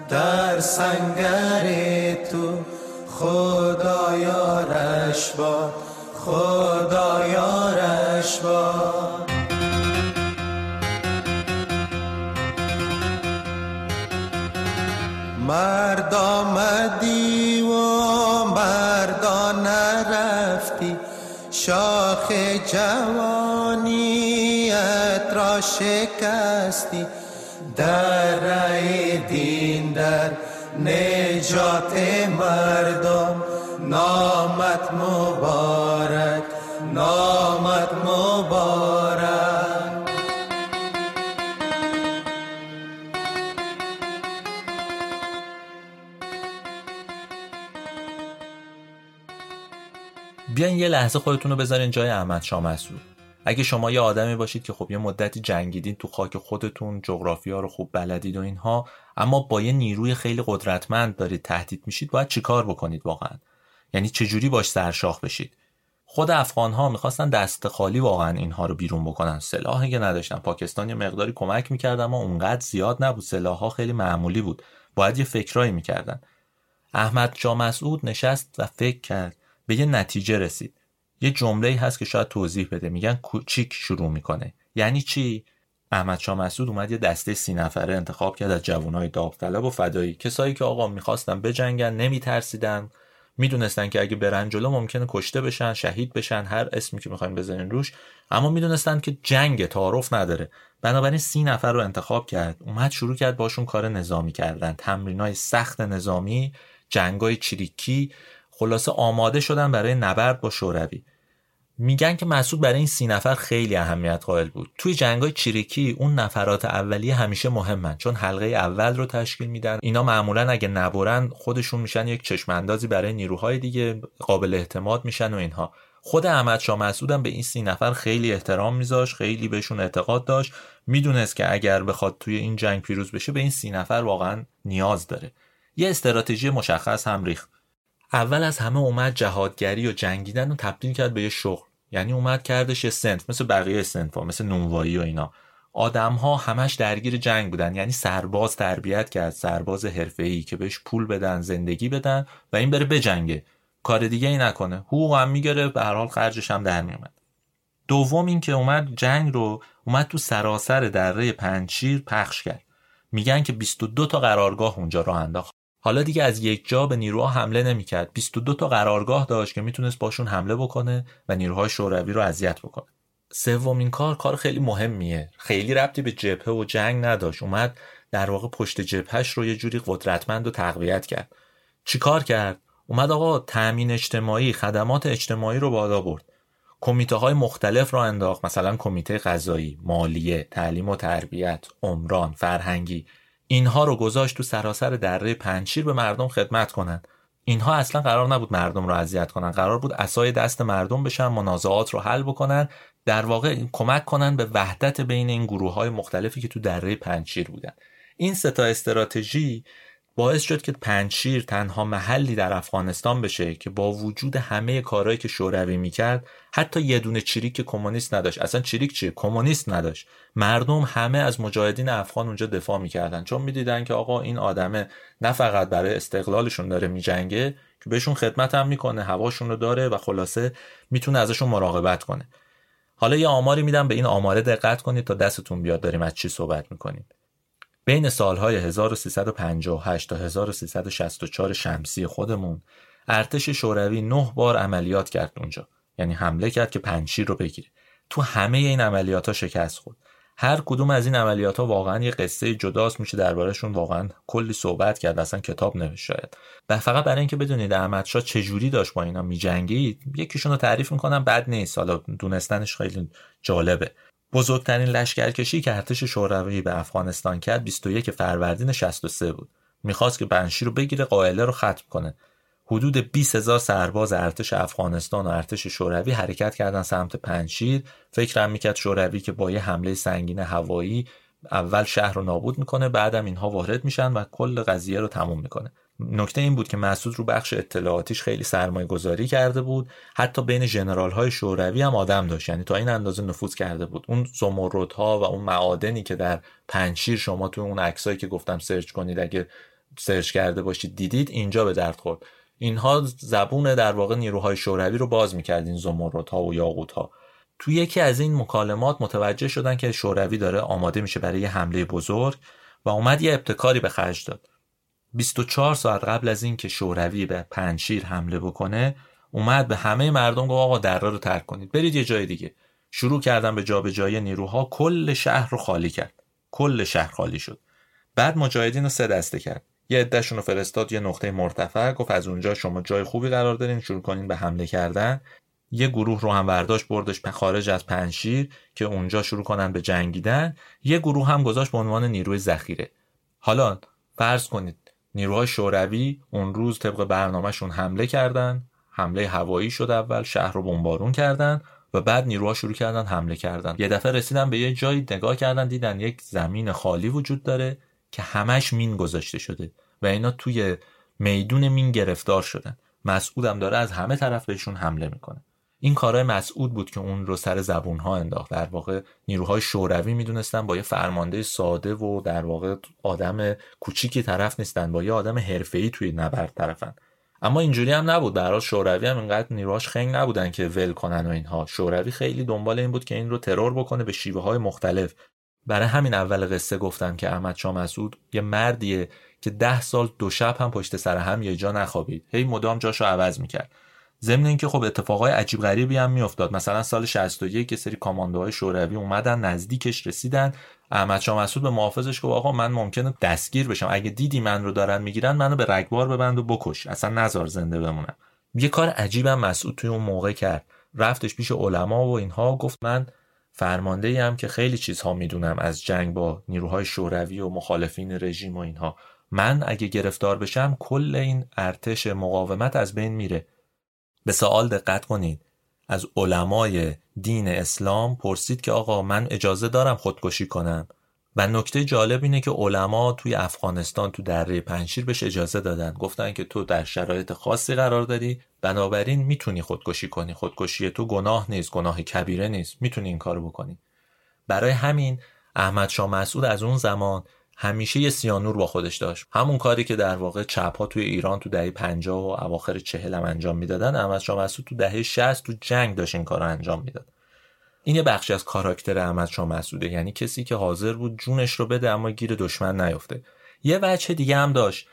در سنگر تو. خدا یارش باد خدا یارش باد. مرد آمدی و مردا نرفتی. شاخ جوانیت را شکستی. در دین در نجات مردم نامت مبارک. یه لحظه خودتون رو بذارین جای احمد شاه مسعود اگه شما یه آدمی باشید که خب یه مدتی جنگیدین تو خاک خودتون جغرافیا رو خوب بلدید و اینها اما با یه نیروی خیلی قدرتمند دارید تهدید میشید باید چیکار بکنید واقعا؟ یعنی چجوری باش سرشاخ بشید؟ خود افغان ها می‌خواستن دست خالی واقعا اینها رو بیرون بکنن. سلاحی که نداشتن. پاکستان یه مقداری کمک می‌کرد اما اونقدر زیاد نبود. سلاحها خیلی معمولی بود. باید یه فکرایی می‌کردن. احمد جا مسعود نشست و فکر کرد. به یه نتیجه رسید. یه جمله هست که شاید توضیح بده. میگن کوچیک شروع می‌کنه. یعنی چی؟ احمد شاه مسعود اومد یه دسته سی نفره انتخاب کرد از جوانای داوطلب و فدایی. کسایی که آقا می‌خواستن بجنگن نمیترسیدن. می‌دونستن که اگه برن جلو ممکنه کشته بشن شهید بشن هر اسمی که می‌خوایم بزنین روش. اما می‌دونستن که جنگ تعارف نداره. بنابراین سی نفر رو انتخاب کرد. اومد شروع کرد باشون کار نظامی کردن. تمرینای سخت نظامی جنگای چریکی خلاصه آماده شدن برای نبرد با شوروی. میگن که مسعود برای این سی نفر خیلی اهمیت قائل بود. توی جنگای چریکی اون نفرات اولیه همیشه مهمن چون حلقه اول رو تشکیل میدن. اینا معمولا اگه نبرن خودشون میشن یک چشم اندازی برای نیروهای دیگه قابل اعتماد میشن و اینها. خود احمد شاه مسعودم به این سی نفر خیلی احترام میذاشت خیلی بهشون اعتقاد داشت. می‌دونست که اگر بخواد توی این جنگ پیروز بشه به این سی نفر واقعا نیاز داره. یه استراتژی مشخص هم ریخت. اول از همه اومد جهادگری و جنگیدن رو تبدیل کرد به یه شغل. یعنی اومد کردش یه سنف مثل بقیه سنف ها مثل نونوایی و اینا. آدم ها همش درگیر جنگ بودن. یعنی سرباز تربیت کرد سرباز ای که بهش پول بدن زندگی بدن و این بره بجنگه. کار دیگه ای نکنه. حقوق هم می‌گیره به هر حال خرجش هم در میومد دوم این که اومد جنگ رو اومد تو سراسر دره پنچیر پخش کرد. میگن که 22 تا قرارگاه اونجا راه انداخت. حالا دیگه از یک جا به نیروها حمله نمی‌کرد. 22 تا قرارگاه داشت که می‌تونست باشون حمله بکنه و نیروهای شوروی رو اذیت بکنه. سومین کار کار خیلی مهمیه. خیلی ربطی به جبهه و جنگ نداشت. اومد در واقع پشت جبهش رو یه جوری قدرتمند و تقویت کرد. چیکار کرد؟ اومد آقا تأمین اجتماعی خدمات اجتماعی رو بالا برد. کمیته های مختلف را انداخت. مثلا کمیته غذایی، مالیه، تعلیم و تربیت، عمران، فرهنگی. اینها رو گذاشت تو سراسر دره پنچیر به مردم خدمت کنند اینها اصلا قرار نبود مردم رو اذیت کنن. قرار بود اسای دست مردم بشن منازعات رو حل بکنن در واقع کمک کنن به وحدت بین این گروه های مختلفی که تو دره پنچیر بودن. این ستا استراتژی باعث شد که پنچیر تنها محلی در افغانستان بشه که با وجود همه کارهایی که شوروی می‌کرد حتی یه دونه چریک کمونیست نداشت. اصلا چریک چیه؟ کمونیست نداشت. مردم همه از مجاهدین افغان اونجا دفاع می‌کردن. چون می‌دیدن که آقا این آدمه نه فقط برای استقلالشون داره میجنگه که بهشون خدمت هم می‌کنه هواشون رو داره و خلاصه می‌تونه ازشون مراقبت کنه. حالا یه آماری میدم به این آماره دقت کنید تا دستتون بیاد داریم از چی صحبت می‌کنیم. بین سالهای 1358 تا 1364 شمسی خودمون ارتش شوروی نه بار عملیات کرد اونجا. یعنی حمله کرد که پنشیر رو بگیره. تو همه این عملیات ها شکست خورد. هر کدوم از این عملیات ها واقعا یه قصه جداست میشه دربارهشون واقعا کلی صحبت کرد اصلا کتاب نوشت شاید. و فقط برای اینکه بدونید احمد شاه چجوری داشت با اینا میجنگید یکیشون رو تعریف می‌کنم بد نیست. حالا دونستنش خیلی جالبه. بزرگترین لشکرکشی که ارتش شوروی به افغانستان کرد 21 فروردین 63 بود. می‌خواست که بنشیر رو بگیره قائله رو ختم کنه. حدود 20 هزار سرباز ارتش افغانستان و ارتش شوروی حرکت کردن سمت پنشیر فکرم می‌کرد شوروی که با یه حمله سنگین هوایی اول شهر رو نابود می‌کنه بعدم اینها وارد میشن و کل قضیه رو تموم می‌کنه. نکته این بود که مسعود رو بخش اطلاعاتیش خیلی سرمایه گذاری کرده بود. حتی بین جنرال های شوروی هم آدم داشت. یعنی تا این اندازه نفوذ کرده بود. اون ها و اون معادنی که در پنشیر شما تو اون عکسایی که گفتم سرچ کنید اگه سرچ کرده باشید دیدید اینجا به درد خورد. اینها زبون در واقع نیروهای شوروی رو باز می‌کرد این ها و یاقوت ها تو یکی از این مکالمات متوجه شدن که شوروی داره آماده میشه برای حمله بزرگ و اومد یه ابتکاری به خرج داد. 24 ساعت قبل از اینکه شوروی به پنشیر حمله بکنه اومد به همه مردم گفت آقا دره رو ترک کنید برید یه جای دیگه. شروع کردن به جابجایی نیروها کل شهر رو خالی کرد. کل شهر خالی شد. بعد مجاهدین رو سه دسته کرد. یه عدهشون رو فرستاد یه نقطه مرتفع گفت از اونجا شما جای خوبی قرار دارین شروع کنین به حمله کردن. یه گروه رو هم برداشت بردش خارج از پنشیر که اونجا شروع کنن به جنگیدن. یه گروه هم گذاشت به عنوان نیروی ذخیره. حالا فرض کنید نیروهای شوروی اون روز طبق برنامهشون حمله کردن حمله هوایی شد اول شهر رو بمبارون کردن و بعد نیروها شروع کردن حمله کردن. یه دفعه رسیدن به یه جایی نگاه کردن دیدن یک زمین خالی وجود داره. که همش مین گذاشته شده و اینا توی میدون مین گرفتار شدن. مسعودم داره از همه طرف بهشون حمله می‌کنه. این کارهای مسعود بود که اون رو سر زبون ها انداخت. در واقع نیروهای شوروی می‌دونستن با یه فرمانده ساده و در واقع آدم کوچیکی طرف نیستن با یه آدم حرفه‌ای توی نبرد طرفن. اما اینجوری هم نبود. برای شوروی هم اینقدر نیروهاش خنگ نبودن که ول کنن و اینها. شوروی خیلی دنبال این بود که این رو ترور بکنه به شیوه های مختلف. برای همین اول قصه گفتم که احمد شاه مسعود یه مردیه که ده سال دو شب هم پشت سر هم یه جا نخوابید. هی مدام جاشو عوض می‌کرد. ضمن اینکه خب اتفاقای عجیب غریبی هم میافتاد. مثلا سال 61 که سری کاماندوهای شوروی اومدن نزدیکش رسیدن. احمد شاه مسعود به محافظش گفت آقا من ممکنه دستگیر بشم. اگه دیدی من رو دارن می‌گیرن منو به رگبار ببند و بکش. اصلا نزار زنده بمونم. یه کار عجیبم مسعود توی اون موقع کرد. رفتش پیش علما و اینها گفت من فرمانده هم که خیلی چیزها می‌دونم از جنگ با نیروهای شوروی و مخالفین رژیم و اینها. من اگه گرفتار بشم کل این ارتش مقاومت از بین میره. به سوال دقت کنید از علمای دین اسلام پرسید که آقا من اجازه دارم خودکشی کنم؟ و نکته جالب اینه که علما توی افغانستان تو دره پنشیر بهش اجازه دادن. گفتن که تو در شرایط خاصی قرار داری بنابراین می‌تونی خودکشی کنی. خودکشی تو گناه نیست گناه کبیره نیست. می‌تونی این کارو بکنی. برای همین احمد شاه مسعود از اون زمان همیشه یه سیانور با خودش داشت. همون کاری که در واقع چپ ها توی ایران تو دهه 50 و اواخر 40 هم انجام می‌دادن. احمد شاه مسعود تو دهه 60 تو جنگ داشت این کارو انجام می‌داد. این یه بخشی از کاراکتر احمد شاه مسعوده. یعنی کسی که حاضر بود جونش رو بده اما گیر دشمن نیفته. یه وجه دیگه هم داشت.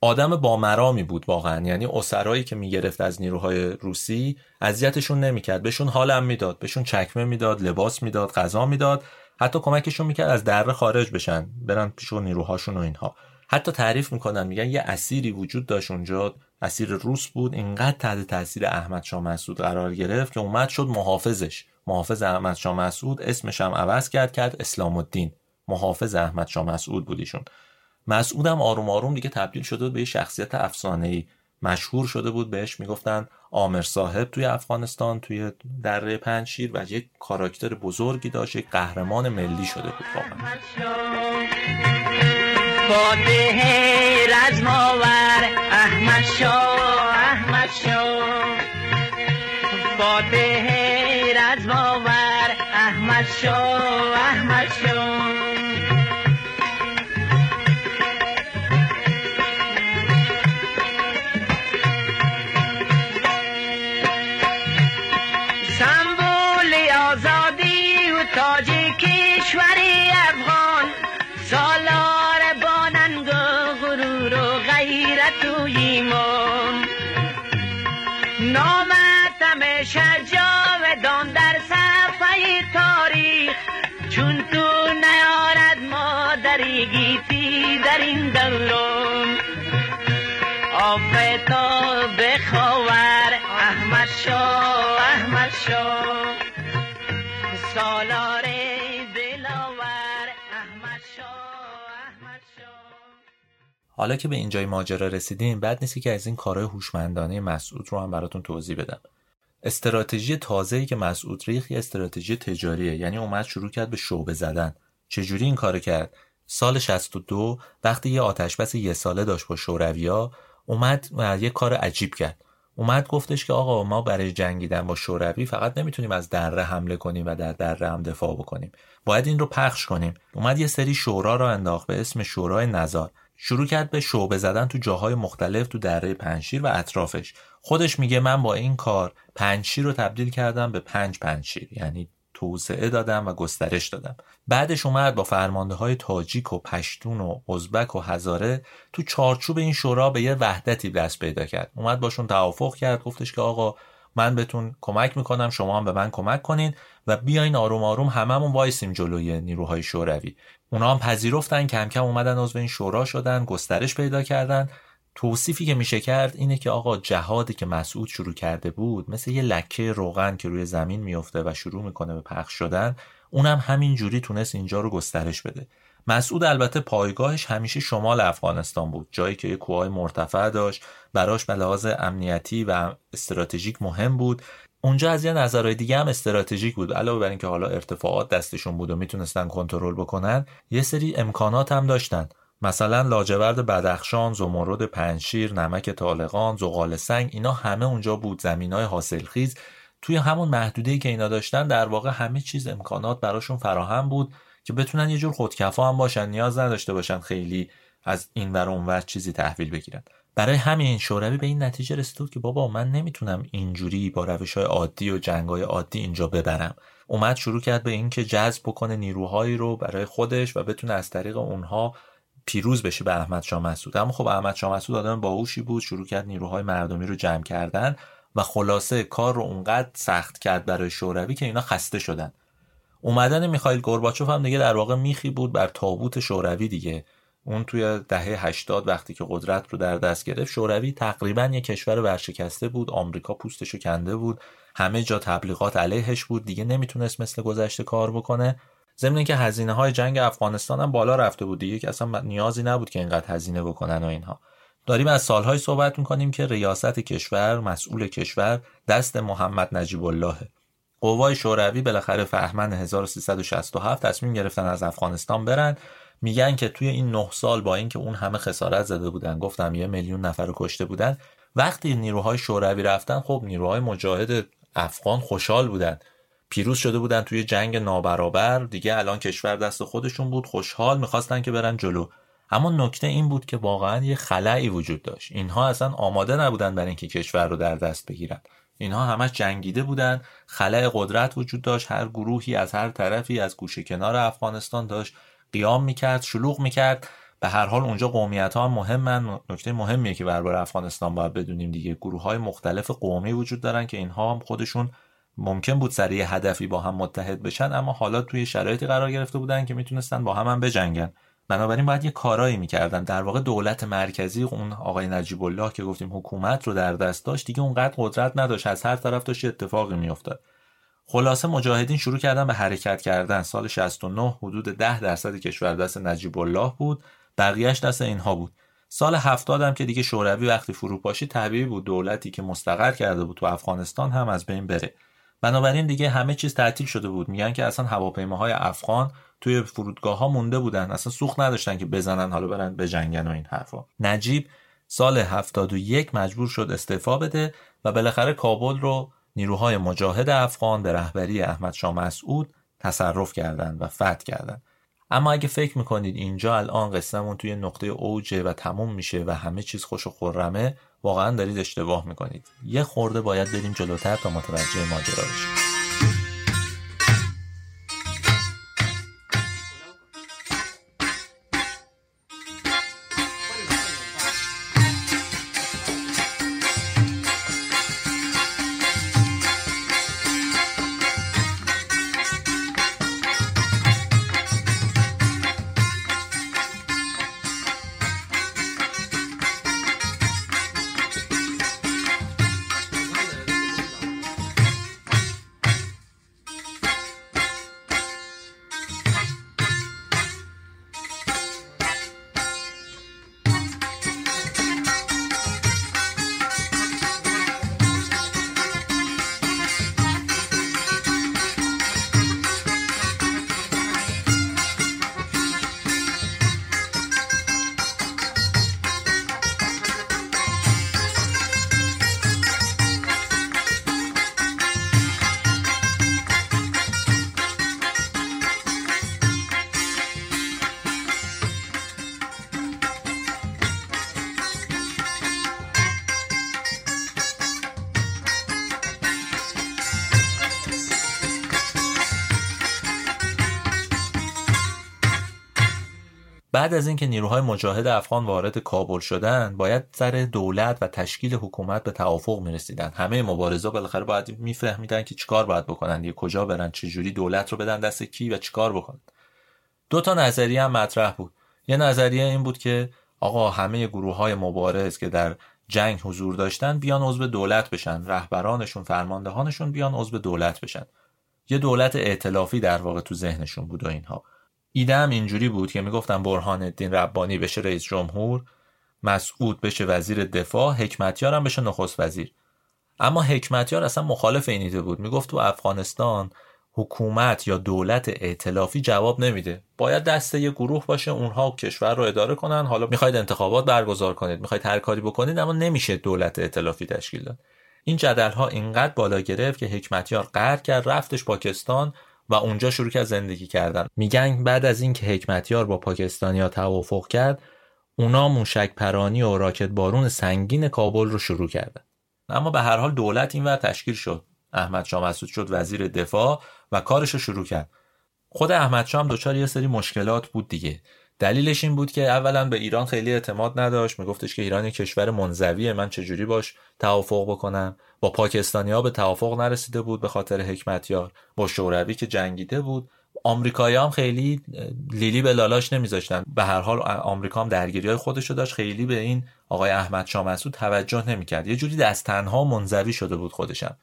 آدم با مرامی بود واقعا. یعنی اسرایی که می‌گرفت از نیروهای روسی اذیتشون نمی‌کرد. بهشون حالم می‌داد بهشون چکمه می‌داد لباس می‌داد غذا می‌داد. حتی کمکشون می‌کرد از دره خارج بشن برن پیش نیروهاشون و اینها. حتی تعریف می‌کنن میگن یه اسیری وجود داشت اونجا. اسیر روس بود. اینقدر تحت تاثیر احمد شاه مسعود قرار گرفت که اومد شد محافظش. محافظ احمد شاه مسعود اسمش هم عوض کرد کرد اسلام الدین محافظ احمد شاه مسعود بودیشون هم آروم آروم دیگه تبدیل شده به یه شخصیت افسانه‌ای. مشهور شده بود بهش می‌گفتن آمر صاحب توی افغانستان توی دره پنشیر و یک کاراکتر بزرگی داشت یک قهرمان ملی شده بود واقعا. فاتح رزماور احمد شاه احمد شاه. فاتح رزماور احمد شاه احمد شاه احمد شاه احمد شاه. سالار دلاور احمد شاه حالا که به اینجای ماجرا رسیدیم بعد نیستی که از این کارهای هوشمندانه مسعود رو هم براتون توضیح بدم. استراتژی تازه‌ای که مسعود ریخ یه استراتژی تجاریه یعنی اومد شروع کرد به شعبه زدن. چجوری این کارو کرد؟ سال 62 وقتی یه آتشبس یه ساله داشت با شورویا اومد و یه کار عجیب کرد. اومد گفتش که آقا ما برای جنگیدن با شوروی فقط نمی‌تونیم از دره حمله کنیم و در دره هم دفاع بکنیم. باید این رو پخش کنیم. اومد یه سری شورا را انداخت به اسم شورای نظار شروع کرد به شعبه زدن تو جاهای مختلف تو دره پنشیر و اطرافش. خودش میگه من با این کار پنشیر رو تبدیل کردم به پنج پنشیر یعنی توسعه دادم و گسترش دادم. بعدش اومد با فرمانده های تاجیک و پشتون و ازبک و هزاره تو چارچوب این شورا به یه وحدتی دست پیدا کرد. اومد باشون توافق کرد گفتش که آقا من بهتون کمک می‌کنم شما هم به من کمک کنین و بیاین آروم آروم هممون وایسیم جلوی نیروهای شوروی. اونا هم پذیرفتن کم کم اومدن عضو این شورا شدن گسترش پیدا کردن. توصیفی که میشه کرد اینه که آقا جهادی که مسعود شروع کرده بود مثل یه لکه روغن که روی زمین میفته و شروع می‌کنه به پخش شدن اونم همین جوری تونست اینجا رو گسترش بده. مسعود البته پایگاهش همیشه شمال افغانستان بود جایی که کوههای مرتفع داشت براش به لحاظ امنیتی و استراتژیک مهم بود. اونجا از یه نظرهای دیگه هم استراتژیک بود علاوه بر اینکه حالا ارتفاعات دستشون بود و می‌تونستن کنترل بکنن یه سری امکانات هم داشتن. مثلا لاجورد بدخشان، زمرد پنشیر، نمک طالقان، زغال سنگ اینا همه اونجا بود زمینای حاصلخیز. توی همون محدوده که اینا داشتن در واقع همه چیز امکانات براشون فراهم بود که بتونن یه جور خودکفا هم باشن نیاز نداشته باشن خیلی از این ور اونور چیزی تحویل بگیرن. برای همین شوروی به این نتیجه رسید که بابا من نمی‌تونم اینجوری با روش های عادی و جنگ های عادی اینجا ببرم. اومد شروع کرد به اینکه جذب بکنه نیروهایی رو برای خودش و بتونه از طریق اونها پیروز بشه به احمد شاه مسعود. اما خب احمد شاه مسعود آدم باهوشی بود شروع کرد نیروهای مردمی رو جمع کردن و خلاصه کار رو اونقدر سخت کرد برای شوروی که اینا خسته شدن. اومدن میخائیل گورباچوف هم دیگه در واقع میخی بود بر تابوت شوروی دیگه. اون توی دهه 80 وقتی که قدرت رو در دست گرفت شوروی تقریبا یه کشور ورشکسته بود آمریکا پوستشو کنده بود همه جا تبلیغات علیهش بود دیگه نمی‌تونست مثل گذشته کار بکنه. ضمن که هزینه های جنگ افغانستان هم بالا رفته بود دیگه که اصلا نیازی نبود که اینقدر هزینه بکنن و اینها. داریم از سالهای صحبت می‌کنیم که ریاست کشور مسئول کشور دست محمد نجیب الله. قوای شوروی بالاخره فهمن 1367 تصمیم گرفتن از افغانستان برن. میگن که توی این نه سال با اینکه اون همه خسارت زده بودن گفتم یه میلیون نفر رو کشته بودن وقتی نیروهای شوروی رفتن خب نیروهای مجاهد افغان خوشحال بودن. پیروز شده بودن توی جنگ نابرابر. دیگه الان کشور دست خودشون بود خوشحال می‌خواستن که برن جلو. اما نکته این بود که واقعا یه خلایی وجود داشت. اینها اصلا آماده نبودن برای اینکه کشور رو در دست بگیرن. اینها همش جنگیده بودن. خلای قدرت وجود داشت. هر گروهی از هر طرفی از گوشه کنار افغانستان داشت قیام می‌کرد شلوغ می‌کرد. به هر حال اونجا قومیت ها هم مهمن. نکته مهمیه که برابر افغانستان باید بدونیم دیگه. گروه های مختلف قومی وجود دارن که اینها هم خودشون ممکن بود سر هدفی با هم متحد بشن اما حالا توی شرایطی قرار گرفته بودن که می‌تونستن با هم هم بجنگن. بنابراین باید یه کارایی می‌کردن. در واقع دولت مرکزی اون آقای نجیب الله که گفتیم حکومت رو در دست داشت دیگه اونقدر قدرت نداشت. از هر طرف داشت اتفاقی میافتاد. خلاصه مجاهدین شروع کردن به حرکت کردن. سال 69 حدود 10 درصد کشور دست نجیب الله بود. بقیهش دست اینها بود. سال 70 هم که دیگه شوروی وقتی فروپاشی طبیعی بود. دولتی که مستقر کرده بود تو افغانستان هم از بین بره. بنابراین دیگه همه چیز تعطیل شده بود. میگن که اصلا هواپیماهای افغان توی فرودگاه ها مونده بودن. اصلا سوخت نداشتن که بزنن حالا برن بجنگن و این حرفا. نجیب سال 71 مجبور شد استعفا بده و بالاخره کابل رو نیروهای مجاهد افغان به رهبری احمد شاه مسعود تصرف کردند و فتح کردند اما اگه فکر می‌کنید اینجا الان قصهمون توی نقطه اوجه و تموم میشه و همه چیز خوش و خورمه واقعا دارید اشتباه می‌کنید. یه خورده باید بریم جلوتر تا متوجه ماجرا بشیم. بعد از اینکه نیروهای مجاهد افغان وارد کابل شدن باید سر دولت و تشکیل حکومت به توافق می‌رسیدن. همه مبارزا بالاخره باید میفهمیدن که چیکار باید بکنن یه کجا برن چجوری دولت رو بدن دست کی و چیکار بکنن. دو تا نظریه هم مطرح بود. یه نظریه این بود که آقا همه گروه های مبارز که در جنگ حضور داشتن بیان عضو دولت بشن رهبرانشون فرماندهانشون بیان عضو دولت بشن. یه دولت ائتلافی در واقع تو ذهنشون بود و اینها. ایده هم اینجوری بود که می‌گفتن برهان الدین ربانی بشه رئیس جمهور مسعود بشه وزیر دفاع حکمتیار هم بشه نخست وزیر. اما حکمتیار اصلا مخالف این ایده بود. می‌گفت تو افغانستان حکومت یا دولت ائتلافی جواب نمیده. باید دست یه گروه باشه اونها کشور رو اداره کنن. حالا می‌خواید انتخابات برگزار کنید می‌خواید هر کاری بکنید اما نمیشه دولت ائتلافی تشکیل داد. این جدل ها اینقدر بالا گرفت که حکمتیار قهر کرد رفتش پاکستان و اونجا شروع کرد زندگی کردن. میگن بعد از اینکه حکمتیار با پاکستانیا توافق کرد اونا موشک پرانی و راکت بارون سنگین کابل رو شروع کردن. اما به هر حال دولت اینور تشکیل شد. احمد شاه مسعود شد وزیر دفاع و کارش رو شروع کرد. خود احمد شاه هم دچار یه سری مشکلات بود دیگه. دلیلش این بود که اولا به ایران خیلی اعتماد نداشت. میگفتش که ایران یک کشور منزویه من چجوری باش توافق بکنم؟ با پاکستانی ها به توافق نرسیده بود به خاطر حکمتیار. با شوروی که جنگیده بود. آمریکایی هم خیلی لیلی به لالاش نمیذاشتن. به هر حال آمریکا هم درگیری های خودش داشت. خیلی به این آقای احمد شاه مسعود توجه نمی‌کرد. یه جوری دست تنها منزوی شده بود خودشم.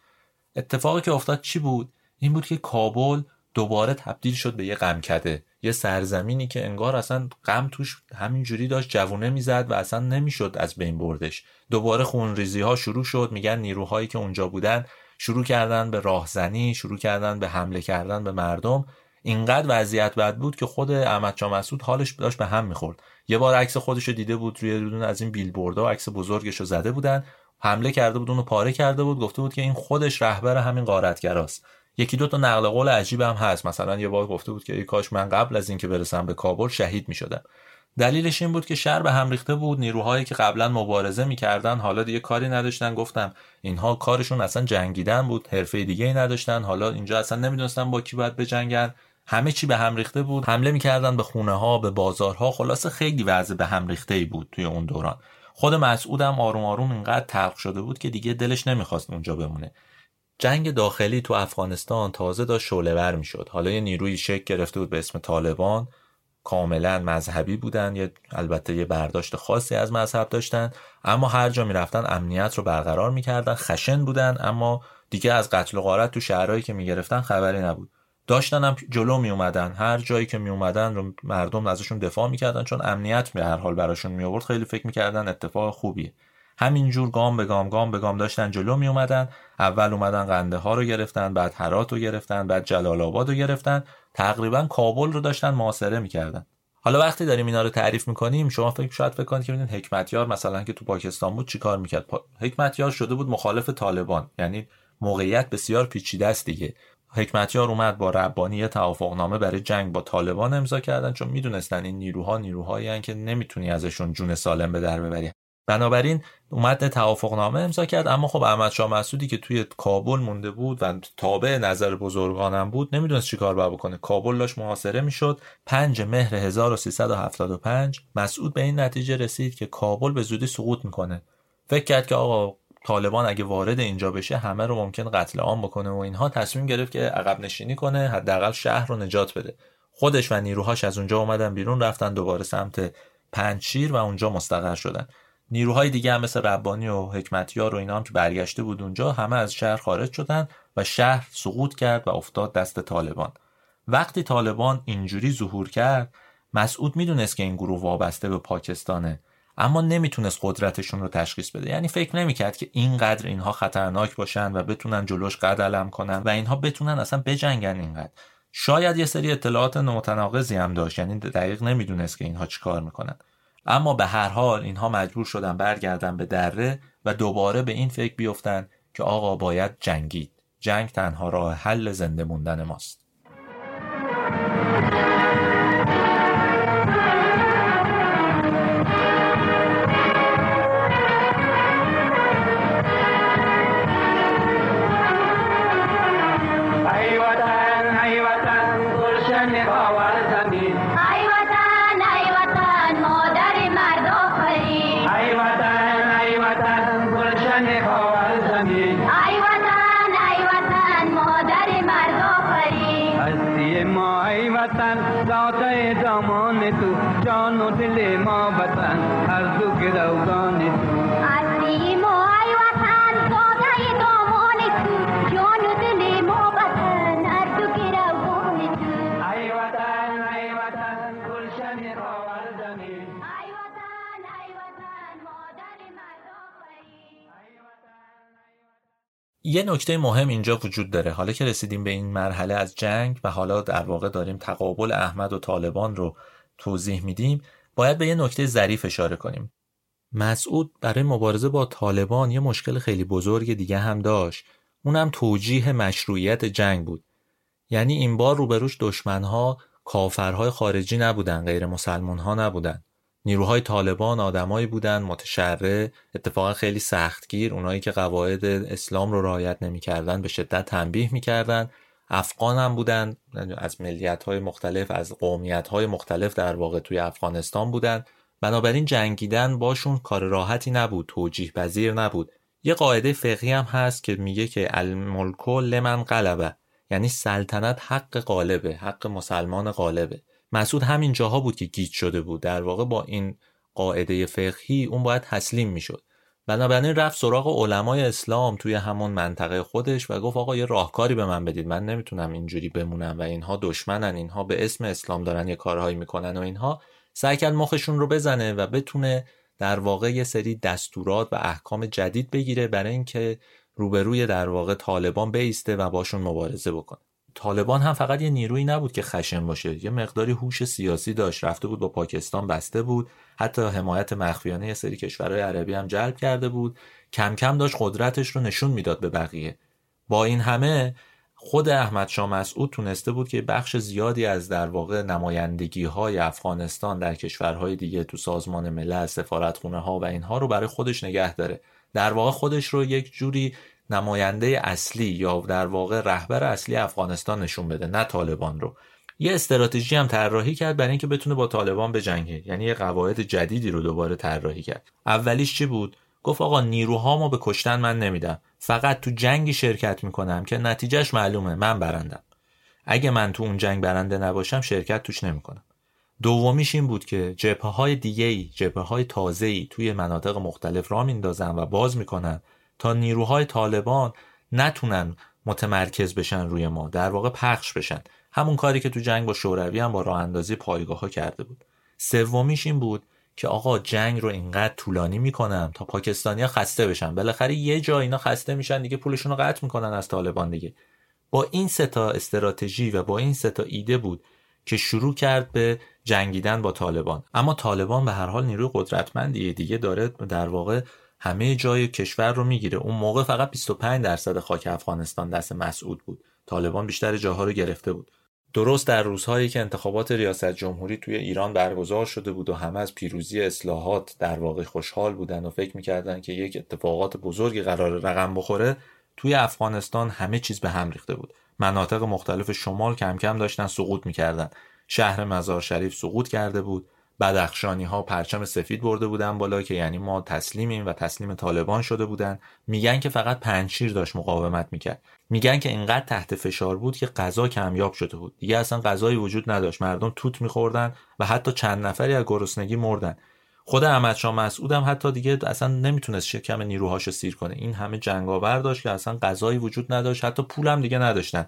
اتفاقی که افتاد چی بود؟ این بود که کابل دوباره تبدیل شد به یه غمکده. یه سرزمینی که انگار اصلا غم توش همینجوری داشت جوونه می‌زد و اصلا نمی‌شد از بین بردش. دوباره خونریزی ها شروع شد میگن نیروهایی که اونجا بودن شروع کردن به راهزنی شروع کردن به حمله کردن به مردم. اینقدر وضعیت بد بود که خود احمد مسعود حالش داشت به هم می‌خورد. یه بار عکس خودش رو دیده بود روی دون از این بیلبوردها عکس بزرگش رو زده بودن. حمله کرده بود اونو پاره کرده بود گفته بود که این خودش رهبر همین غارتگراست. یکی دو تا نقل قول عجیب هم هست. مثلا یه بار گفته بود که ای کاش من قبل از اینکه برسم به کابل شهید می‌شدم. دلیلش این بود که شهر به هم ریخته بود. نیروهایی که قبلا مبارزه می‌کردن حالا دیگه کاری نداشتن. گفتم اینها کارشون اصلا جنگیدن بود. حرفه دیگه ای نداشتن. حالا اینجا اصلا نمی‌دونستن با کی باید بجنگن. همه چی به هم ریخته بود. حمله می‌کردن به خونه ها به بازارها. خلاصه خیلی وضع به هم ریخته ای بود توی اون دوران. خود مسعودم آروم آروم اینقدر تلخ شده بود که دیگه دلش نمی‌خواست اونجا بمونه. جنگ داخلی تو افغانستان تازه داشت شعله می‌شد. حالا یه نیروی شک گرفته بود به اسم طالبان. کاملا مذهبی بودن. یه البته یه برداشت خاصی از مذهب داشتن. اما هر جا می‌رفتن امنیت رو برقرار می‌کردن. خشن بودن. اما دیگه از قتل و غارت تو شهرهایی که می‌گرفتن خبری نبود. داشتن هم جلو می اومدن هر جایی که می اومدن رو مردم ازشون دفاع می‌کردن. چون امنیت به هر حال براشون می آورد خیلی فکر می‌کردن اتفاق خوبیه. همینجور گام به گام گام به گام داشتن جلو می اومدن اول اومدن قنده ها رو گرفتن بعد هرات رو گرفتن بعد جلال آباد رو گرفتن. تقریبا کابل رو داشتن محاصره می‌کردن. حالا وقتی داریم اینا رو تعریف می‌کنیم شما فکر شاید فکر کنید که ببینید حکمتیار مثلا که تو پاکستان بود چیکار می‌کرد؟ حکمتیار شده بود مخالف طالبان. یعنی موقعیت بسیار پیچیده است دیگه. حکمتیار اومد با ربانی یه توافقنامه برای جنگ با طالبان امضا کردن چون می‌دونستن این نیروها نیروهایی که نمی‌تونی ازشون جون سالم به در ببری. بنابراین اومد توافقنامه امضا کرد. اما خب احمد شاه مسعودی که توی کابل مونده بود و تابع نظر بزرگانم بود نمی‌دونست چیکار باید بکنه. کابل داشت محاصره می‌شد. 5 مهر 1375 مسعود به این نتیجه رسید که کابل به زودی سقوط می‌کنه. فکر کرد که آقا طالبان اگه وارد اینجا بشه همه رو ممکن قتل عام بکنه و اینها. تصمیم گرفت که عقب نشینی کنه حداقل شهر رو نجات بده. خودش و نیروهاش از اونجا اومدن بیرون رفتن دوباره سمت پنجشیر و اونجا مستقر شدن. نیروهای دیگه هم مثل ربانی و حکمتیار و اینا هم که برگشته بود اونجا همه از شهر خارج شدن و شهر سقوط کرد و افتاد دست طالبان. وقتی طالبان اینجوری ظهور کرد مسعود می‌دونست که این گروه وابسته به پاکستانه اما نمی‌تونست قدرتشون رو تشخیص بده. یعنی فکر نمی‌کرد که اینقدر اینها خطرناک باشن و بتونن جلوش قد علم کنن و اینها بتونن اصلا بجنگن اینقدر. شاید یه سری اطلاعات متناقضی هم داشت یعنی دقیق نمی‌دونست که اینها چیکار می‌کنن. اما به هر حال اینها مجبور شدن برگردن به دره و دوباره به این فکر بیفتن که آقا باید جنگید. جنگ تنها راه حل زنده موندن ماست. یه نکته مهم اینجا وجود داره. حالا که رسیدیم به این مرحله از جنگ و حالا در واقع داریم تقابل احمد و طالبان رو توضیح میدیم باید به یه نکته ظریف اشاره کنیم. مسعود برای مبارزه با طالبان یه مشکل خیلی بزرگ دیگه هم داشت. اونم توجیه مشروعیت جنگ بود. یعنی این بار روبروش دشمنها کافرهای خارجی نبودن غیر مسلمان ها نبودن. نیروهای طالبان آدمایی بودن متشرع اتفاقا خیلی سختگیر اونایی که قواعد اسلام رو رعایت نمی‌کردن به شدت تنبیه می‌کردن. افغان هم بودن از ملیت های مختلف از قومیت های مختلف در واقع توی افغانستان بودن. بنابراین جنگیدن باشون کار راحتی نبود توجیه پذیر نبود. یه قاعده فقهی هم هست که میگه که الملکو لمن قلبه یعنی سلطنت حق غالبه حق مسلمان غالبه. مسعود همین جاها بود که گیج شده بود. در واقع با این قاعده فقهی اون باید تسلیم می‌شد. بنابراین رفت سراغ علمای اسلام توی همون منطقه خودش و گفت آقا یه راهکاری به من بدید. من نمی‌تونم اینجوری بمونم و اینها دشمنن اینها به اسم اسلام دارن یه کارهایی می‌کنن و اینها. سعی کرد مخشون رو بزنه و بتونه در واقع یه سری دستورات و احکام جدید بگیره برای اینکه روبروی در واقع طالبان بیسته و باشون مبارزه بکنه. طالبان هم فقط یه نیروی نبود که خشن باشه. یه مقداری هوش سیاسی داشت رفته بود با پاکستان بسته بود. حتی حمایت مخفیانه یه سری کشورهای عربی هم جلب کرده بود. کم کم داشت قدرتش رو نشون می‌داد به بقیه. با این همه خود احمد شاه مسعود تونسته بود که بخش زیادی از در واقع نمایندگی های افغانستان در کشورهای دیگه تو سازمان ملل سفارتخونه ها و اینها رو برای خودش نگه داره. در واقع خودش رو یک جوری نماینده اصلی یا در واقع رهبر اصلی افغانستان نشون بده نه طالبان رو. یه استراتژی هم طراحی کرد برای اینکه بتونه با طالبان بجنگه. یعنی یه قواعد جدیدی رو دوباره طراحی کرد. اولیش چی بود؟ گفت آقا نیروهامو به کشتن من نمیدم فقط تو جنگی شرکت می‌کنم که نتیجهش معلومه. من برندم. اگه من تو اون جنگ برنده نباشم شرکت توش نمی‌کنم. دومیش این بود که جبهه های دیگه ای جبهه های تازه توی مناطق مختلف را میندازن و باز می‌کنن تا نیروهای طالبان نتونن متمرکز بشن روی ما در واقع پخش بشن. همون کاری که تو جنگ با شوروی هم با راه اندازی پایگاه ها کرده بود. سومیش این بود که آقا جنگ رو اینقدر طولانی می‌کنم تا پاکستانیا خسته بشن. بالاخره یه جا اینا خسته میشن دیگه پولشون رو قطع می‌کنن از طالبان دیگه. با این سه تا استراتژی و با این سه تا ایده بود که شروع کرد به جنگیدن با طالبان. اما طالبان به هر حال نیروی قدرتمندی دیگه داره در واقع همه جای کشور رو می‌گیره. اون موقع فقط 25 درصد خاک افغانستان دست مسعود بود. طالبان بیشتر جاها رو گرفته بود. درست در روزهایی که انتخابات ریاست جمهوری توی ایران برگزار شده بود و همه از پیروزی اصلاحات در واقع خوشحال بودن و فکر می‌کردن که یک اتفاقات بزرگی قرار رقم بخوره توی افغانستان همه چیز به هم ریخته بود. مناطق مختلف شمال کم کم داشتن سقوط می‌کردن. شهر مزار شریف سقوط کرده بود. بدخشانی ها پرچم سفید برده بودن بالا که یعنی ما تسلیمیم و تسلیم طالبان شده بودن. میگن که فقط پنجشیر داشت مقاومت می‌کرد. میگن که اینقدر تحت فشار بود که غذا کمیاب شده بود. دیگه اصلا غذایی وجود نداشت. مردم توت میخوردن و حتی چند نفری از گرسنگی مردن. خود احمد شاه مسعود هم حتی دیگه اصلا نمی‌تونست شکم نیروهاشو سیر کنه. این همه جنگاور داشت که اصلا غذایی وجود نداشت. حتی پولم دیگه نداشتن.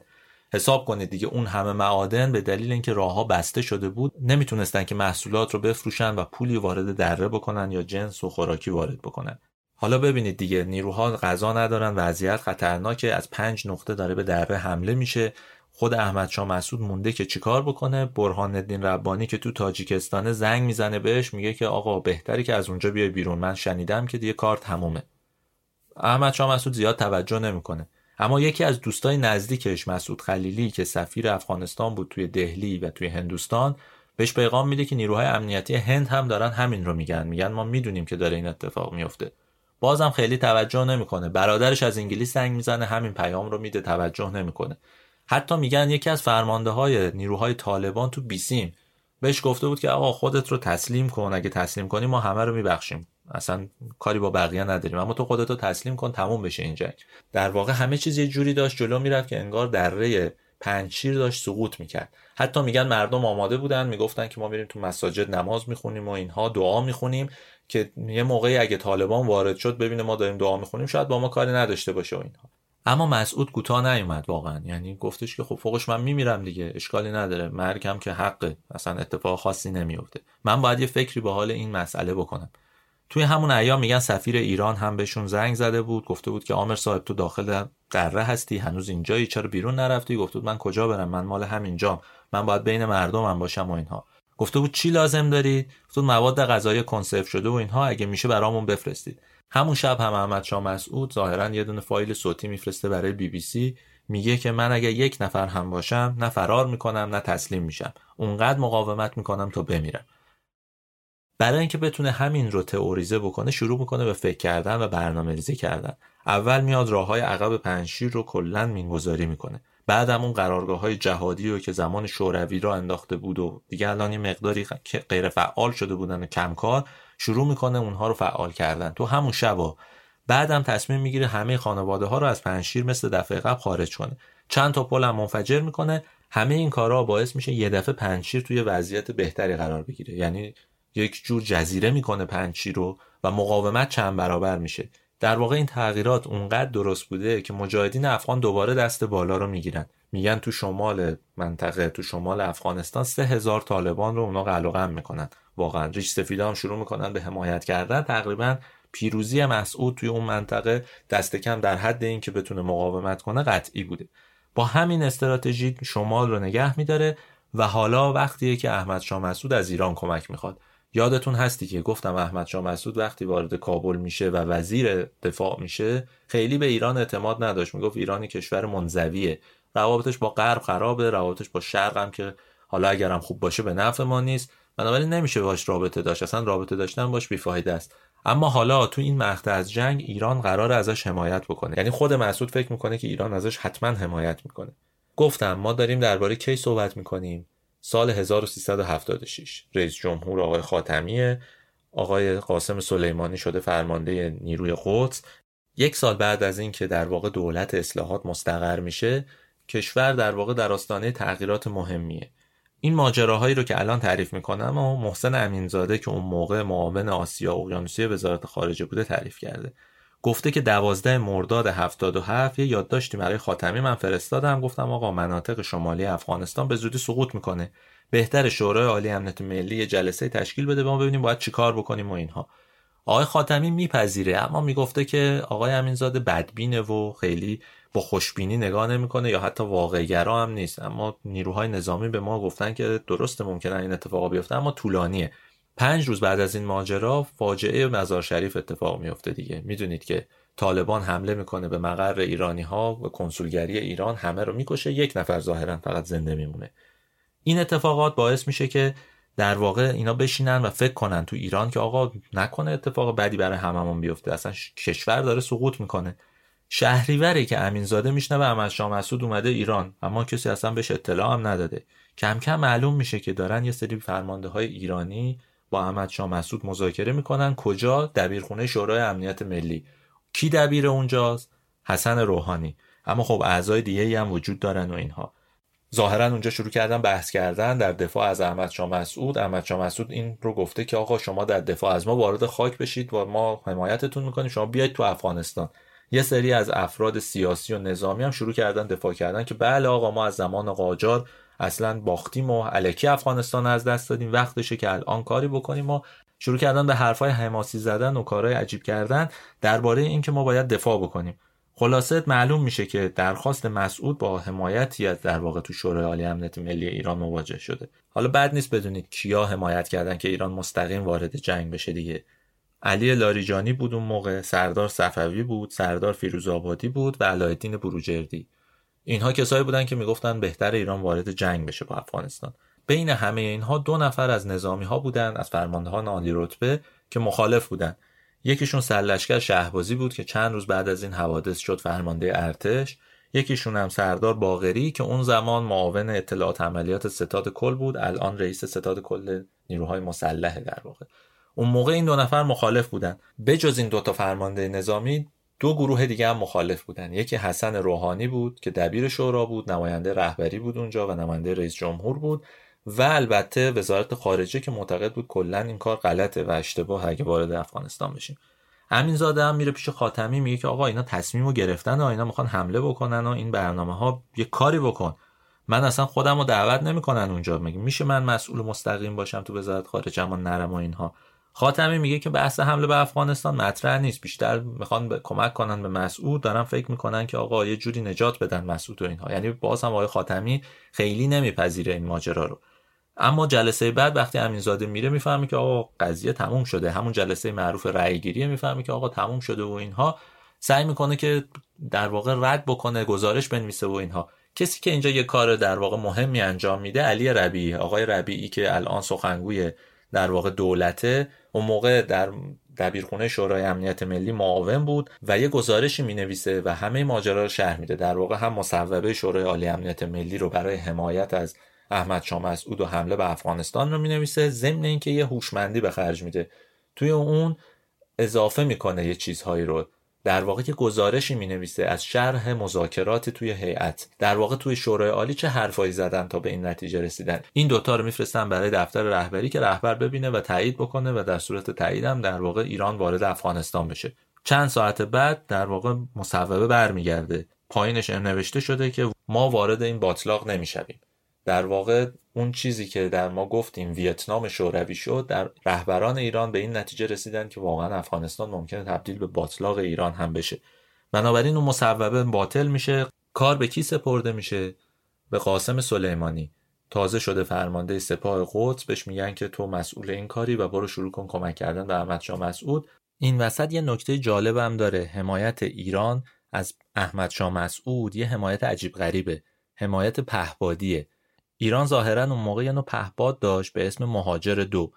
حساب کنید دیگه. اون همه معادن به دلیل اینکه راهها بسته شده بود نمی‌تونستن که محصولات رو بفروشن و پولی وارد دره بکنن یا جنس و خوراکی وارد بکنن. حالا ببینید دیگه نیروها غذا ندارن وضعیت خطرناکه. از پنج نقطه داره به دره حمله میشه. خود احمد شاه مسعود مونده که چیکار بکنه؟ برهان الدین ربانی که تو تاجیکستان زنگ می‌زنه بهش میگه که آقا بهتری که از اونجا بیای بیرون. من شنیدم که دیگه کار تمومه. احمد شاه مسعود زیاد توجه نمی‌کنه. اما یکی از دوستای نزدیکش مسعود خلیلی که سفیر افغانستان بود توی دهلی و توی هندوستان بهش پیغام میده که نیروهای امنیتی هند هم دارن همین رو میگن. میگن ما می‌دونیم که داره این اتفاق میفته. بازم خیلی توجه نمی‌کنه. برادرش از انگلیس زنگ می‌زنه همین پیام رو میده توجه نمی‌کنه. حتی میگن یکی از فرمانده های نیروهای طالبان تو بیسیم. بهش گفته بود که آقا خودت رو تسلیم کن اگه تسلیم کنی ما همه رو میبخشیم. اصلا کاری با بقیه نداریم. اما تو خودتو تسلیم کن تموم بشه این جنگ. در واقع همه چیز یه جوری داشت جلو می‌رفت که انگار دره پنجشیر داشت سقوط می‌کرد. حتی میگن مردم آماده بودن می‌گفتن که ما میریم تو مساجد نماز می‌خونیم و اینها دعا می‌خونیم که یه موقعی اگه طالبان وارد شد ببینه ما داریم دعا می‌خونیم شاید با ما کاری نداشته باشه و اینها. اما مسعود کوتاه نیومد واقعا. یعنی گفتش که خب فوقش من میمیرم دیگه اشکالی نداره. مرگم که حقه. اصلا اتفاق خاصی نمیفته من باید یه فکری به حال این مسئله بکنم. توی همون ایام میگن سفیر ایران هم بهشون زنگ زده بود گفته بود که آمر صاحب تو داخل دره هستی هنوز اینجایی چرا بیرون نرفتی؟ گفته بود من کجا برم؟ من مال همینجام من باید بین مردمم باشم و اینها. گفته بود چی لازم دارید؟ گفته مواد غذایی کنسرو شده و اینها اگه میشه برامون بفرستید. همون شب هم احمد شاه مسعود ظاهرا یه دونه فایل صوتی میفرسته برای بی بی سی. میگه که من اگه یک نفر هم باشم نه فرار می‌کنم نه تسلیم میشم. اونقدر مقاومت می‌کنم تا بمیرم. برای اینکه بتونه همین رو تئوریزه بکنه شروع می‌کنه به فکر کردن و برنامه ریزی کردن. اول میاد راه های عقب پنشیر رو کلا مینگذاری می‌کنه. بعدم اون قرارگاه های جهادی رو که زمان شوروی را انداخته بود و دیگه الان یه مقداری غیر فعال شده بودن و کمکار شروع می‌کنه اونها رو فعال کردن. تو همون شبا بعدم تصمیم می‌گیره همه خانواده ها رو از پنشیر مثل دفعه قبل خارج کنه. چند تا پل هم منفجر می‌کنه. همه این کارها باعث میشه یه دفعه پنشیر توی وضعیت بهتری قرار بگیره. یعنی یک جور جزیره می‌کنه پنشیر رو و مقاومت چند برابر میشه. در واقع این تغییرات اونقدر درست بوده که مجاهدین افغان دوباره دست بالا رو می‌گیرن. میگن تو شمال منطقه تو شمال افغانستان سه هزار طالبان رو اونا قلقم می‌کنن. واقعا ریش سفیدا هم شروع می‌کنن به حمایت کردن. تقریبا پیروزی مسعود توی اون منطقه دست کم در حد این که بتونه مقاومت کنه قطعی بوده. با همین استراتژی شمال رو نگه میداره و حالا وقتیه که احمد شاه مسعود از ایران کمک می‌خواد. یادتون هستی که گفتم احمد شاه مسعود وقتی وارد کابل میشه و وزیر دفاع میشه خیلی به ایران اعتماد نداشت. می‌گفت ایرانی کشور منزویه. روابطش با غرب خرابه روابطش با شرق هم که حالا اگرم خوب باشه به نفع ما نیست. بنابراین نمیشه باش رابطه داشت. اصلا رابطه داشتن باش بیفایده است. اما حالا تو این مقطع از جنگ ایران قرار ازش حمایت بکنه. یعنی خود مسعود فکر می‌کنه که ایران ازش حتما حمایت می‌کنه. گفتم ما داریم درباره کی صحبت می‌کنیم؟ سال 1376 رئیس جمهور آقای خاتمی آقای قاسم سلیمانی شده فرمانده نیروی قدس. یک سال بعد از اینکه در واقع دولت اصلاحات مستقر میشه کشور در واقع در آستانه تغییرات مهمیه. این ماجراهایی رو که الان تعریف می‌کنم و محسن امینزاده که اون موقع معاون آسیا اقیانوسیه وزارت خارجه بوده تعریف کرده. گفته که دوازده مرداد 77 یه یادداشتی برای خاتمی من فرستادم. گفتم آقا مناطق شمالی افغانستان به زودی سقوط می‌کنه. بهتر شورای عالی امنیت ملی یه جلسه تشکیل بده ما ببینیم باید چیکار بکنیم و اینها. آقای خاتمی میپذیره اما می‌گفته که آقای امینزاده بدبینه و خیلی با خوشبینی نگاه نمی‌کنه یا حتی واقعگرا هم نیست. اما نیروهای نظامی به ما گفتن که درست ممکنه این اتفاقا بیفته اما طولانیه. پنج روز بعد از این ماجرا فاجعه مزار شریف اتفاق میفته دیگه. می‌دونید که طالبان حمله می‌کنه به مقر ایرانی ها و کنسولگری ایران همه رو می‌کشه یک نفر ظاهرا فقط زنده میمونه. این اتفاقات باعث میشه که در واقع اینا بشینن و فکر کنن تو ایران که آقا نکنه اتفاق بدی برای هممون بیفته. اصلا کشور داره سقوط می‌کنه. شهریوری که امینزاده میشنوه احمد شاه مسعود اومده ایران اما کسی اصلا بهش اطلاع هم نداده. کم کم معلوم میشه که دارن یه سری فرمانده های ایرانی با احمد شاه مسعود مذاکره می‌کنن. کجا؟ دبیرخونه شورای امنیت ملی. کی دبیر اونجاست؟ حسن روحانی. اما خب اعضای دیگه هم وجود دارن و اینها. ظاهرا اونجا شروع کردن بحث کردن در دفاع از احمد شاه مسعود. احمد شاه مسعود این رو گفته که آقا شما در دفاع از ما وارد خاک بشید و ما حمایتتون می‌کنیم. شما بیاید تو افغانستان. یه سری از افراد سیاسی و نظامی هم شروع کردن دفاع کردن که بله آقا ما از زمان قاجار اصلا باختیم و علکی افغانستان از دست دادیم. وقتشه که الان کاری بکنیم و شروع کردن به حرفای حماسی زدن و کارهای عجیب کردن درباره اینکه ما باید دفاع بکنیم. خلاصه معلوم میشه که درخواست مسعود با حمایتی از در واقع تو شورای عالی امنیت ملی ایران مواجه شده. حالا بد نیست بدونید کیا حمایت کردن که ایران مستقیم وارد جنگ بشه دیگه. علی لاریجانی بود اون موقع سردار صفوی بود سردار فیروزآبادی بود و علایالدین بروجردی. اینها کسایی بودن که می‌گفتن بهتر ایران وارد جنگ بشه با افغانستان. بین همه اینها دو نفر از نظامی ها بودن از فرماندهان عالی رتبه که مخالف بودن. یکیشون سرلشکر شهبازی بود که چند روز بعد از این حوادث شد فرمانده ارتش. یکیشون هم سردار باغری که اون زمان معاون اطلاعات عملیات ستاد کل بود الان رئیس ستاد کل نیروهای مسلح در واقع. اون موقع این دو نفر مخالف بودن. بجز این دوتا فرمانده نظامی دو گروه دیگه هم مخالف بودن. یکی حسن روحانی بود که دبیر شورا بود نماینده رهبری بود اونجا و نماینده رئیس جمهور بود و البته وزارت خارجه که معتقد بود کلا این کار غلطه و اشتباه اگه وارد افغانستان بشیم. همین زاده هم میره پیش خاتمی میگه که آقا اینا تصمیم رو گرفتن و اینا می‌خوان حمله بکنن و این برنامه ها یه کاری بکن. من اصلا خودم رو دعوت نمی‌کنن اونجا. میگه میشه من مسئول مستقیم باشم تو وزارت خارجه اما نرم و اینها. خاتمی میگه که بحث حمله به افغانستان مطرح نیست. بیشتر می‌خوان کمک کنن به مسعود. دارن فکر می‌کنن که آقا یه جوری نجات بدن مسعود و اینها. یعنی باز هم آقای خاتمی خیلی نمیپذیره این ماجرا رو. اما جلسه بعد وقتی امینزاده میره می‌فهمی که آقا قضیه تموم شده. همون جلسه معروف رأی گیری می‌فهمی که آقا تموم شده و اینها. سعی می‌کنه که در واقع رد بکنه گزارش بنویسه و اینها. کسی که اینجا یه کار در واقع مهمی انجام میده علی ربیعی. آقای ربیعی که الان سخنگوی در واقع دولته اون موقع در دبیرخونه شورای امنیت ملی معاون بود و یه گزارشی می نویسه و همه ماجرا رو شرح میده. در واقع هم مصوبه شورای عالی امنیت ملی رو برای حمایت از احمد شاه و حمله به افغانستان رو می نویسه ضمن اینکه یه هوشمندی به خرج میده. توی اون اضافه می‌کنه یه چیزهایی رو در واقع یه گزارشی می نویسه از شرح مذاکرات توی هیئت. در واقع توی شورای عالی چه حرفایی زدن تا به این نتیجه رسیدن؟ این دوتا رو میفرستن برای دفتر رهبری که رهبر ببینه و تایید بکنه و در صورت تایید هم در واقع ایران وارد افغانستان بشه. چند ساعت بعد در واقع مصوبه برمیگرده. پایینش نوشته شده که ما وارد این باطلاق نمی‌شویم. در واقع اون چیزی که در ما گفتیم ویتنام شوروی شد در رهبران ایران به این نتیجه رسیدن که واقعا افغانستان ممکنه تبدیل به باطلاق ایران هم بشه. بنابراین اون مصوبه باطل میشه کار به کی سپرده میشه؟ به قاسم سلیمانی. تازه شده فرمانده سپاه قدس بهش میگن که تو مسئول این کاری و برو شروع کن کمک کردن به احمد شاه مسعود. این وسط یه نکته جالبم داره. حمایت ایران از احمد شاه مسعود یه حمایت عجیب غریبه. حمایت پهبادیه ایران ظاهرا اون موقع یه نوع پهباد داشت به اسم مهاجر دو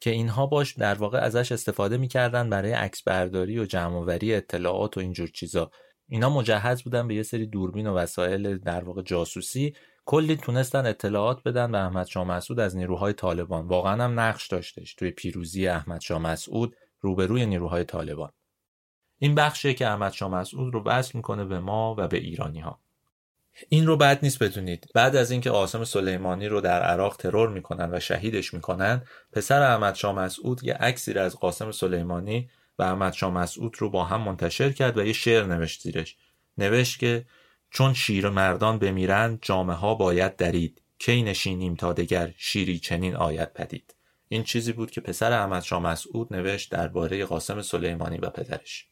که اینها باش در واقع ازش استفاده می‌کردن برای عکس برداری و جمعآوری اطلاعات و اینجور چیزا. اینا مجهز بودن به یه سری دوربین و وسایل در واقع جاسوسی. کلی تونستن اطلاعات بدن به احمد شاه مسعود از نیروهای طالبان. واقعا هم نقش داشتش توی پیروزی احمد شاه مسعود روبروی نیروهای طالبان. این بخشیه که احمد شاه مسعود رو وصل می‌کنه به ما و به ایرانی ها این رو بد نیست بدونید. بعد از اینکه قاسم سلیمانی رو در عراق ترور می‌کنن و شهیدش می‌کنن پسر احمد شاه مسعود یه عکسی از قاسم سلیمانی و احمد شاه مسعود رو با هم منتشر کرد و یه شعر نوشت زیرش. نوشت که چون شیر مردان بمیرند جامعه ها باید درید. کی نشینیم تا دگر شیری چنین آید پدید. این چیزی بود که پسر احمد شاه مسعود نوشت درباره قاسم سلیمانی و پدرش.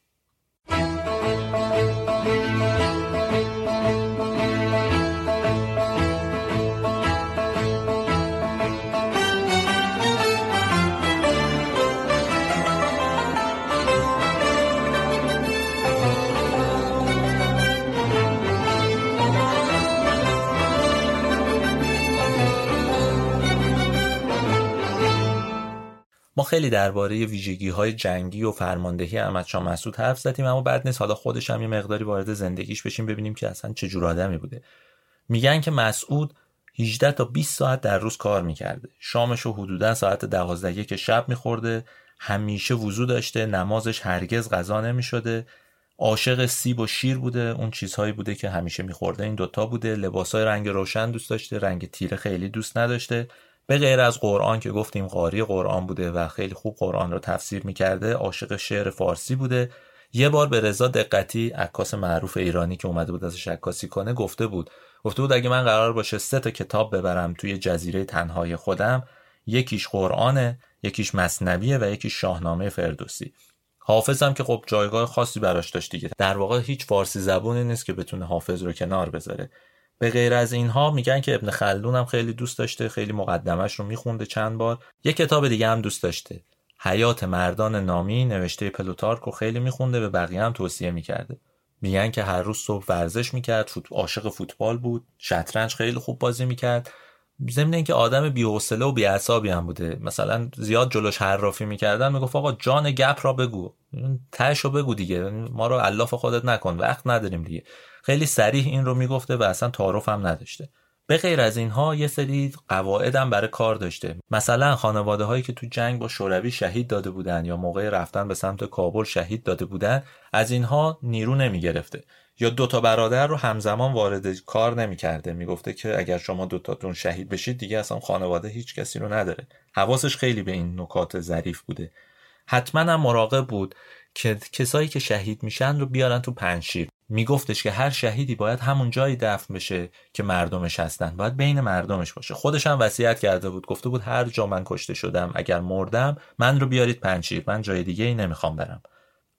ما خیلی درباره ویژگی های جنگی و فرماندهی احمد شاه مسعود حرف زدیم اما بعد نیست. حالا خودش هم یه مقداری وارد زندگیش بشیم ببینیم که اصلا چه جور آدمی بوده. میگن که مسعود 18 تا 20 ساعت در روز کار می‌کرده. شامش رو حدودا ساعت 12 که شب میخورده. همیشه وضو داشته نمازش هرگز غذا نمی‌شده. عاشق سیب و شیر بوده. اون چیزهایی بوده که همیشه میخورده. این دوتا بوده. لباسای رنگ روشن دوست داشته. رنگ تیره خیلی دوست نداشته. به غیر از قرآن که گفتیم قاری قرآن بوده و خیلی خوب قرآن رو تفسیر می‌کرده عاشق شعر فارسی بوده. یه بار به رضا دقتی عکاس معروف ایرانی که اومده بود ازش عکاسی کنه گفته بود. گفته بود اگه من قرار باشه سه تا کتاب ببرم توی جزیره تنهای خودم یکیش قرآنه یکیش مصنویه و یکیش شاهنامه فردوسی. حافظم که خب جایگاه خاصی براش داشت دیگه. در واقع هیچ فارسی زبونی نیست که بتونه حافظ رو کنار بذاره. به غیر از اینها میگن که ابن خلدون هم خیلی دوست داشته خیلی مقدمش رو میخونده چند بار. یه کتاب دیگه هم دوست داشته. حیات مردان نامی نوشته پلوتارک رو خیلی میخونده به بقیه هم توصیه می‌کرده. میگن که هر روز صبح ورزش می‌کرد فوت... عاشق فوتبال بود. شطرنج خیلی خوب بازی می‌کرد. ضمن اینکه آدم بی‌حوصله و بی‌عصابی هم بوده. مثلا زیاد جلوش حرافی می‌کردن می‌گفت آقا جان گپ را بگو. تهش بگو دیگه. ما رو علاف خودت نکن. وقت نداریم دیگه. خیلی سریح این رو می‌گفته و اصلا تعارف هم نداشته. به غیر از اینها یه سری قواعد هم برای کار داشته. مثلا خانواده هایی که تو جنگ با شوروی شهید داده بودن یا موقع رفتن به سمت کابل شهید داده بودن از اینها نیرو نمی گرفته یا دوتا برادر رو همزمان وارد کار نمی‌کرده. می‌گفته که اگر شما دوتاتون شهید بشید دیگه اصلا خانواده هیچ کسی رو نداره. حواسش خیلی به این نکات ظریف بوده. حتما هم مراقب بود که کسایی که شهید میشن رو بیارن تو پنشیر میگفتش که هر شهیدی باید همون جایی دفن بشه که مردمش هستن. باید بین مردمش باشه. خودش هم وصیت کرده بود. گفته بود هر جا من کشته شدم اگر مردم من رو بیارید پنشیر من جای دیگه ای نمی‌خوام برم.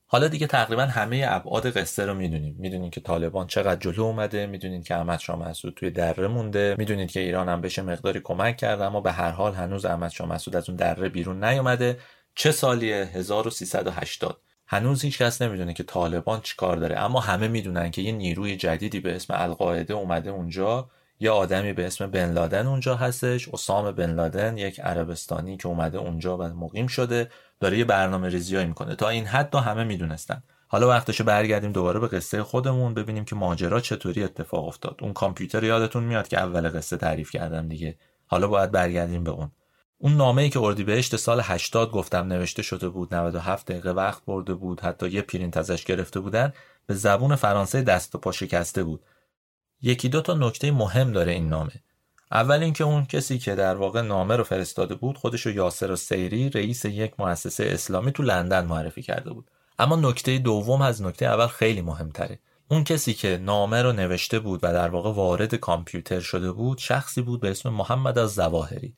حالا دیگه تقریبا همه ابعاد قصه رو می‌دونیم. می‌دونین که طالبان چقدر جلو اومده. می‌دونین که احمد شاه مسعود توی دره مونده. می‌دونید که ایران هم بشه مقداری کمک کرده اما به هر حال هنوز احمد شاه مسعود از اون دره بیرون نیومده. چه سالیه؟ 1380 هنوز هیچ کس نمی‌دونه که طالبان چی کار داره. اما همه می‌دونن که یه نیروی جدیدی به اسم القاعده اومده اونجا. یه آدمی به اسم بن لادن اونجا هستش. اسام بن لادن یک عربستانی که اومده اونجا و مقیم شده. داره یه برنامه ریزیایی می‌کنه. تا این حد همه می‌دونستن. حالا وقتش برگردیم دوباره به قصه خودمون. ببینیم که ماجرا چطوری اتفاق افتاد. اون کامپیوتر یادتون میاد که اول قصه تعریف کردم دیگه. حالا باید برگردیم به اون. اون نامه ای که اردیبهشت سال 80 گفتم نوشته شده بود 97 دقیقه وقت برده بود حتی یه پرینت ازش گرفته بودن به زبون فرانسه دست و پا شکسته بود. یکی دو تا نکته مهم داره این نامه. اول اینکه اون کسی که در واقع نامه رو فرستاده بود خودش رو یاسر و سیری رئیس یک مؤسسه اسلامی تو لندن معرفی کرده بود. اما نکته دوم از نکته اول خیلی مهمتره. اون کسی که نامه رو نوشته بود و در واقع وارد کامپیوتر شده بود شخصی بود به اسم محمد از زواهری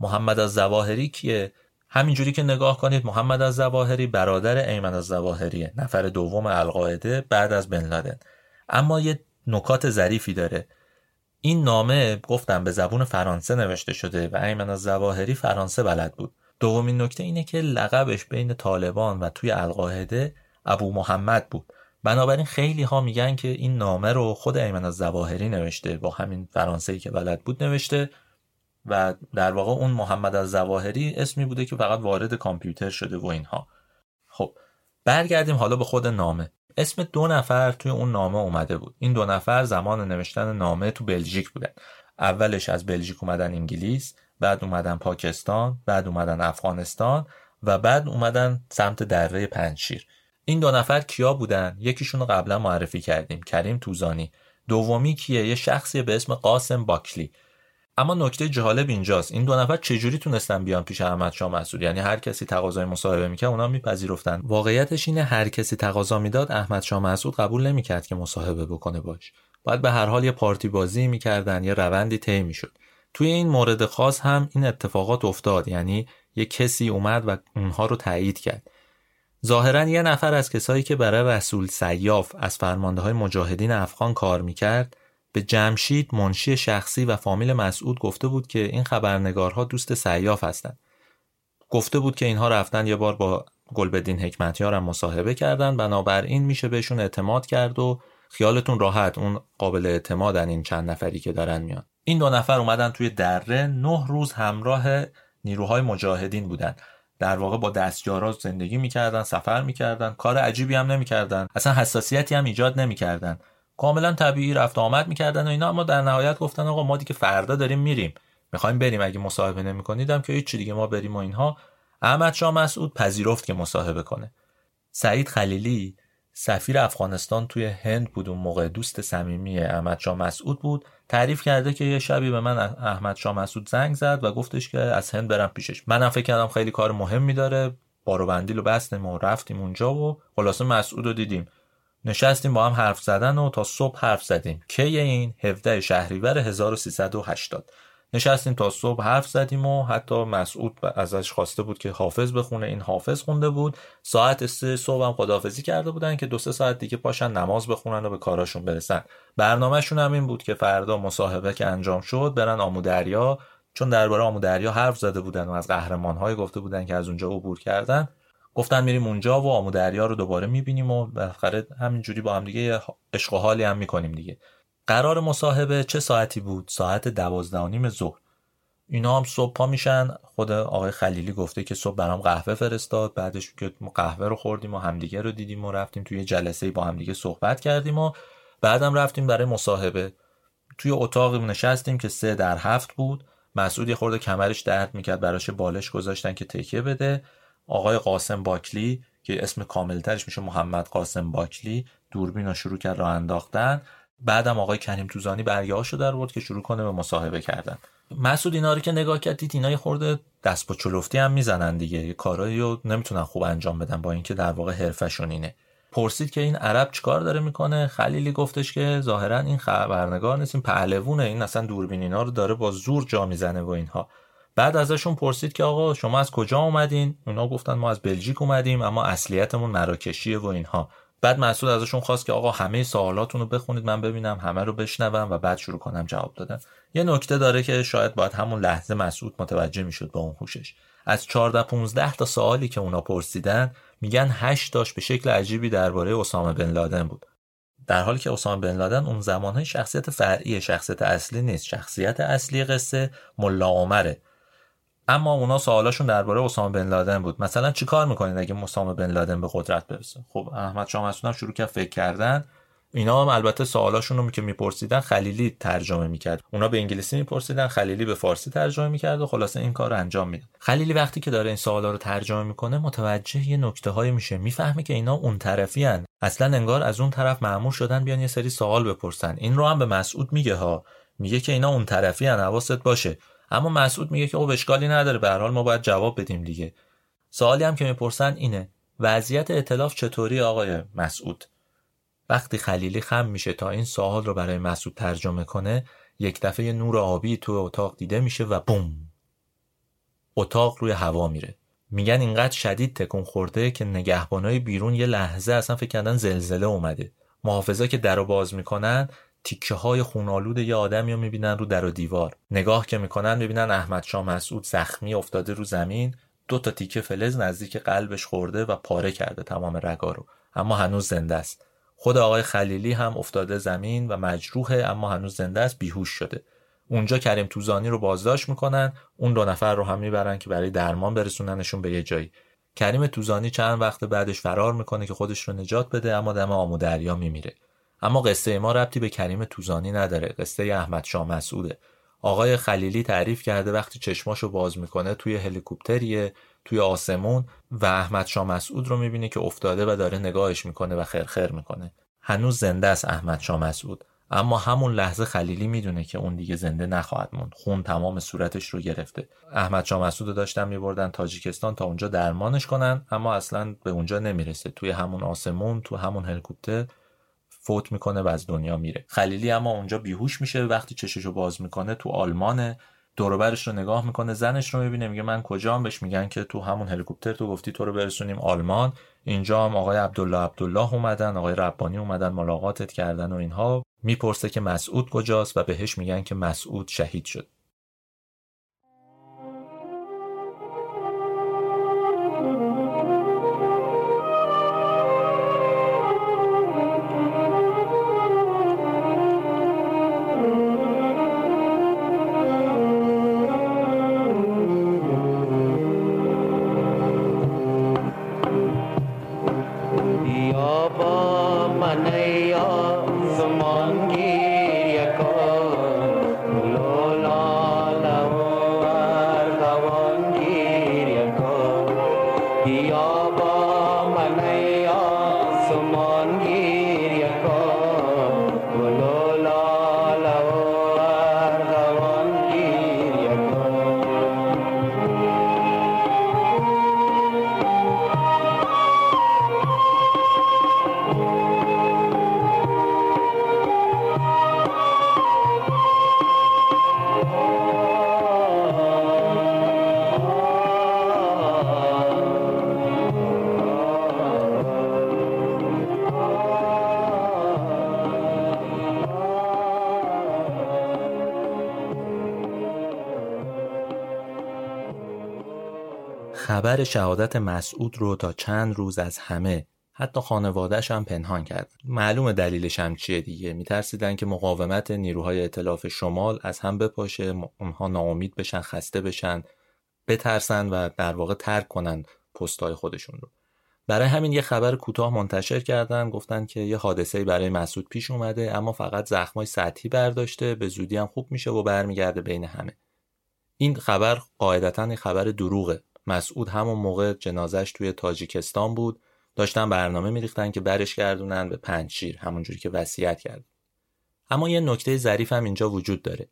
محمد از زواهری کیه؟ همینجوری که نگاه کنید محمد از زواهری برادر ایمن از زواهریه نفر دوم القاعده بعد از بن لادن. اما یه نکات ظریفی داره. این نامه گفتم به زبون فرانسه نوشته شده و ایمن از زواهری فرانسه بلد بود. دومین نکته اینه که لقبش بین طالبان و توی القاعده ابو محمد بود. بنابراین خیلی ها میگن که این نامه رو خود ایمن از زواهری نوشته با همین فرانسه که بلد بود نوشته. و در واقع اون محمد از زواهری اسمی بوده که فقط وارد کامپیوتر شده و اینها. خب برگردیم حالا به خود نامه. اسم دو نفر توی اون نامه اومده بود. این دو نفر زمان نوشتن نامه تو بلژیک بودن. اولش از بلژیک اومدن انگلیس بعد اومدن پاکستان بعد اومدن افغانستان و بعد اومدن سمت دره پنشیر این دو نفر کیا بودن؟ یکیشون رو قبلا معرفی کردیم کریم توزانی. دومی کیه؟ یه شخصی به اسم قاسم باکلی. اما نکته جالب اینجاست. این دو نفر چجوری تونستن بیان پیش احمد شاه مسعود؟ یعنی هر کسی تقاضای مصاحبه می‌کرد اونا میپذیرفتن. واقعیتش اینه هر کسی تقاضا می‌داد احمد شاه مسعود قبول نمی‌کرد که مصاحبه بکنه باش. باید به هر حال یه پارتی بازی می‌کردن یه روندی طی می‌شد. توی این مورد خاص هم این اتفاقات افتاد. یعنی یه کسی اومد و اونها رو تایید کرد. ظاهرا یه نفر از کسایی که برای رسول سیاف از فرمانده های مجاهدین افغان کار می‌کرد به جمشید منشی شخصی و فامیل مسعود گفته بود که این خبرنگارها دوست سیاف هستند. گفته بود که اینها رفتن یه بار با گلبدین حکمتیار هم مصاحبه کردن. بنابراین میشه بهشون اعتماد کرد و خیالتون راحت. اون قابل اعتمادن این چند نفری که دارن میان. این دو نفر اومدن توی دره. نه روز همراه نیروهای مجاهدین بودن. در واقع با دستیارا زندگی می‌کردن سفر می‌کردن. کار عجیبی هم نمی‌کردن. اصلا حساسیتی هم ایجاد نمی‌کردن. کاملا طبیعی رفت آمد می‌کردن و اینا اما در نهایت گفتن آقا ما دیگه فردا داریم میریم. می‌خوایم بریم. اگه مصاحبه نمیکنیدم که هیچ دیگه ما بریم و اینها. احمد شاه مسعود پذیرفت که مصاحبه کنه. سعید خلیلی سفیر افغانستان توی هند بود اون موقع دوست صمیمی احمد شاه مسعود بود. تعریف کرده که یه شبی به من احمد شاه مسعود زنگ زد و گفتش که از هند برم پیشش. منم فکر کردم خیلی کار مهمی داره. بارو بندیل و بستیم و رفتیم اونجا و خلاصه مسعود رو دیدیم. نشستیم با هم حرف زدن و تا صبح حرف زدیم. کی این 17 شهریور 1380 نشستیم تا صبح حرف زدیم و حتی مسعود ازش خواسته بود که حافظ بخونه. این حافظ خونده بود. ساعت سه صبح هم خداحافظی کرده بودن که دو سه ساعت دیگه پاشن نماز بخونن و به کاراشون برسن. برنامهشون هم این بود که فردا مصاحبه که انجام شد برن آمودریا چون درباره آمودریا حرف زده بودن و از قهرمانهای گفته بودن که از اونجا عبور کردن. گفتن میریم اونجا و آمودریا رو دوباره می‌بینیم و بالاخره همینجوری با هم دیگه عشق و حالی هم می‌کنیم دیگه. قرار مصاحبه چه ساعتی بود؟ ساعت دوازده و نیم ظهر. اینا هم صبح پا میشن. خود آقای خلیلی گفته که صبح برام قهوه فرستاد. بعدش که ما قهوه رو خوردیم و همدیگه رو دیدیم و رفتیم توی جلسه با همدیگه صحبت کردیم و بعدم رفتیم برای مصاحبه. توی اتاق نشستیم که سه در هفت بود. مسعود یه خورده کمرش درد می‌کرد. براش بالش گذاشتن که تکیه بده. آقای قاسم باکلی که اسم کاملترش میشه محمد قاسم باکلی دوربین رو شروع کرد راه انداختن. بعدم آقای کریم توزانی برگه در بود که شروع کنه به مصاحبه کردن. مسعود اینا رو که نگاه کردید اینا یه خورده دست با چلفتی هم می‌زنن دیگه. کارایی رو نمی‌تونن خوب انجام بدن با اینکه در واقع حرفشون اینه. پرسید که این عرب چیکار داره می‌کنه؟ خلیلی گفتش که ظاهرا این خبرنگار نیست این پهلوونه این اصلا دوربین اینا رو داره با زور جا می‌زنه و اینها. بعد ازشون پرسید که آقا شما از کجا اومدین؟ اونا گفتن ما از بلژیک اومدیم اما اصلیتمون مراکشیه و اینها. بعد مسعود ازشون خواست که آقا همه سوالاتون رو بخونید من ببینم همه رو بشنوم و بعد شروع کنم جواب دادن. یه نکته داره که شاید باید همون لحظه مسعود متوجه می‌شد با اون هوشش. از 14 15 تا سوالی که اونا پرسیدن میگن 8 تاش به شکل عجیبی درباره اسامه بن لادن بود. در حالی که اسامه بن لادن اون زمانهای شخصیت فرعی شخصیت اصلی نیست. شخصیت اصلی قصه ملا عمره. اما اونا سوالاشون درباره اسامه بن لادن بود. مثلا چیکار می‌کنید اگه اسامه بن لادن به قدرت برسه؟ خب احمد شاه هم شروع کرد فکر کردن. اینا هم البته سوالاشون رو که میپرسیدن خلیلی ترجمه می‌کرد. اونا به انگلیسی میپرسیدن خلیلی به فارسی ترجمه می‌کرد و خلاصه این کار رو انجام میده خلیلی وقتی که داره این سوالا رو ترجمه می‌کنه متوجه یه نکته هایی میشه. می‌فهمه که اینا اون طرفی هن. اصلا انگار از اون طرف معمور شدن بیان یه سری سوال بپرسن. این رو هم به مسعود میگه ها. میگه که اینا اون طرفی هن حواست باشه. اما مسعود میگه که خب اشکالی نداره به حال ما باید جواب بدیم دیگه. سوالی هم که می‌پرسن اینه وضعیت ائتلاف چطوری آقای مسعود؟ وقتی خلیلی خم میشه تا این سوال رو برای مسعود ترجمه کنه یک دفعه نور آبی تو اتاق دیده میشه و بوم! اتاق روی هوا میره. میگن اینقدر شدید تکون خورده که نگهبانای بیرون یه لحظه اصلا فکر کردن زلزله اومده. محافظا که در باز می‌کنن تیکه های خونالود یه آدمی رو می‌بینن رو در و دیوار. نگاه که می‌کنن می‌بینن احمد شاه مسعود زخمی افتاده رو زمین. دو تا تیکه فلز نزدیک قلبش خورده و پاره کرده تمام رگا رو. اما هنوز زنده است. خود آقای خلیلی هم افتاده زمین و مجروحه اما هنوز زنده است بیهوش شده. اونجا کریم توزانی رو بازداشت می‌کنن. اون دو نفر رو هم می‌برن که برای درمان برسوننشون به یه جایی. کریم توزانی چند وقت بعدش فرار می‌کنه که خودش رو نجات بده اما دم آمو دریا میمیره. اما قصه ما ربطی به کریم توزانی نداره. قصه احمد شاه مسعوده. آقای خلیلی تعریف کرده وقتی چشماشو باز می‌کنه توی هلیکوپتریه توی آسمون و احمد شاه مسعود رو می‌بینه که افتاده و داره نگاهش می‌کنه و خرخر می‌کنه. هنوز زنده است احمد شاه مسعود. اما همون لحظه خلیلی می‌دونه که اون دیگه زنده نخواهد موند. خون تمام صورتش رو گرفته. احمد شاه مسعود رو داشتن میبردن تاجیکستان تا اونجا درمانش کنن اما اصلا به اونجا نمی‌رسه. توی همون آسمون تو همون هلیکوپتر فوت می‌کنه و از دنیا میره. خلیلی اما اونجا بیهوش میشه. وقتی چششو باز می‌کنه تو آلمانه دوروبرش رو نگاه می‌کنه زنش رو می‌بینه میگه من کجام؟ بهش میگن که تو همون هلیکوپتر تو گفتی تو رو برسونیم آلمان. اینجا هم آقای عبدالله عبدالله اومدن آقای ربانی اومدن ملاقاتت کردن و اینها. می‌پرسه که مسعود کجاست و بهش میگن که مسعود شهید شد. خبر شهادت مسعود رو تا چند روز از همه حتی خانوادهش هم پنهان کرد. معلوم دلیلش هم چیه دیگه؟ میترسیدن که مقاومت نیروهای اطلاف شمال از هم بپاشه اونها ناامید بشن خسته بشن بترسن و در واقع ترک کنن پستای خودشون رو. برای همین یه خبر کوتاه منتشر کردن گفتن که یه حادثه برای مسعود پیش اومده اما فقط زخمای سطحی برداشته به زودی هم خوب میشه و برمیگرده بین همه. این خبر قاعدتا خبر دروغه. مسعود همون موقع جنازش توی تاجیکستان بود. داشتن برنامه میریختن که برش گردونن به پنجشیر همونجوری که وصیت کرد. اما یه نکته ظریف هم اینجا وجود داره.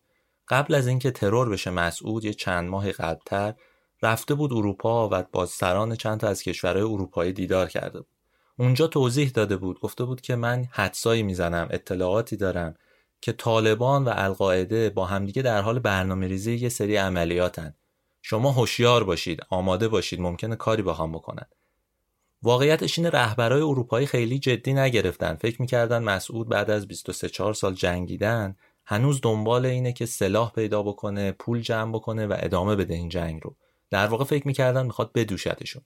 قبل از اینکه ترور بشه مسعود یه چند ماه قبلتر رفته بود اروپا و با سران چند تا از کشورهای اروپایی دیدار کرده بود. اونجا توضیح داده بود گفته بود که من حدسایی می‌زنم اطلاعاتی دارم که طالبان و القاعده با همدیگه در حال برنامه ریزی یه سری عملیاتن. شما هوشیار باشید آماده باشید ممکنه کاری با هم بکنن. واقعیتش این رهبرای اروپایی خیلی جدی نگرفتن. فکر می‌کردن مسعود بعد از 23 4 سال جنگیدن هنوز دنبال اینه که سلاح پیدا بکنه پول جمع بکنه و ادامه بده این جنگ رو. در واقع فکر می‌کردن می‌خواد بدوشتشون.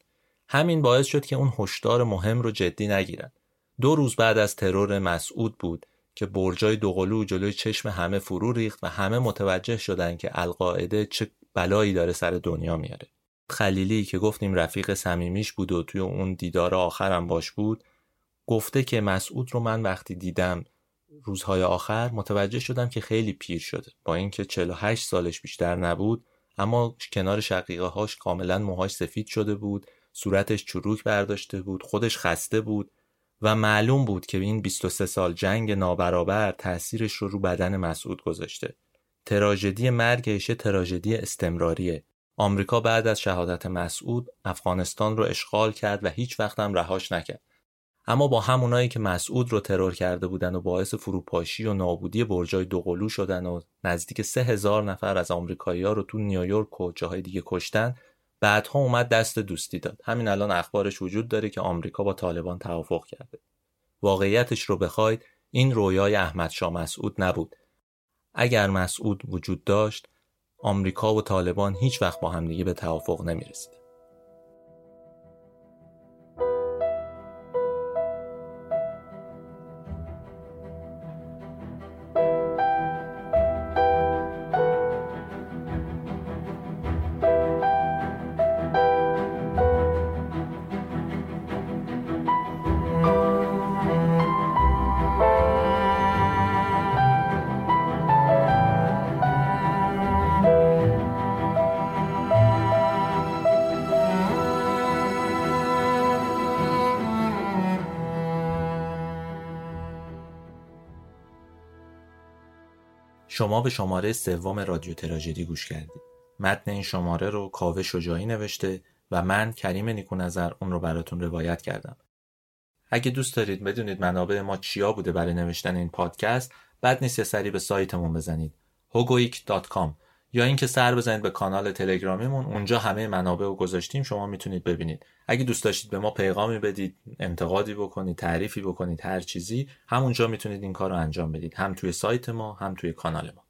همین باعث شد که اون هشدار مهم رو جدی نگیرن. دو روز بعد از ترور مسعود بود که برجای دوقلو جلوی چشم همه فرو ریخت و همه متوجه شدن که القاعده چه بلایی داره سر دنیا میاره. خلیلی که گفتیم رفیق صمیمیش بود و توی اون دیدار آخرم باش بود گفته که مسعود رو من وقتی دیدم روزهای آخر متوجه شدم که خیلی پیر شده با اینکه 48 سالش بیشتر نبود اما کنار شقیقه هاش کاملا موهاش سفید شده بود صورتش چروک برداشته بود خودش خسته بود و معلوم بود که این 23 سال جنگ نابرابر تأثیرش رو رو بدن مسعود گذاشته تراژدی مرگش تراژدی استمراریه. آمریکا بعد از شهادت مسعود افغانستان رو اشغال کرد و هیچ وقت هم رهاش نکرد. اما با همونایی که مسعود رو ترور کرده بودن و باعث فروپاشی و نابودی برجای دوقلو شدن و نزدیک سه هزار نفر از آمریکایی‌ها رو تو نیویورک و جاهای دیگه کشتن بعدها اومد دست دوستی داد. همین الان اخبارش وجود داره که آمریکا با طالبان توافق کرده. واقعیتش رو بخواید این رویای احمد شاه مسعود نبود. اگر مسعود وجود داشت آمریکا و طالبان هیچ وقت با همدیگه به توافق نمی‌رسید شما به شماره سوم رادیو تراژدی گوش کردید. متن این شماره رو کاوه شجاعی نوشته و من کریم نیکونظر اون رو براتون روایت کردم. اگه دوست دارید بدونید منابع ما چیا بوده برای نوشتن این پادکست، بد نیست سری به سایتمون بزنید. hogoik.com یا اینکه سر بزنید به کانال تلگرامیمون اونجا همه منابع رو گذاشتیم شما می‌تونید ببینید. اگه دوست داشتید به ما پیغامی بدید انتقادی بکنید تعریفی بکنید هر چیزی همونجا می‌تونید این کار رو انجام بدید. هم توی سایت ما هم توی کانال ما.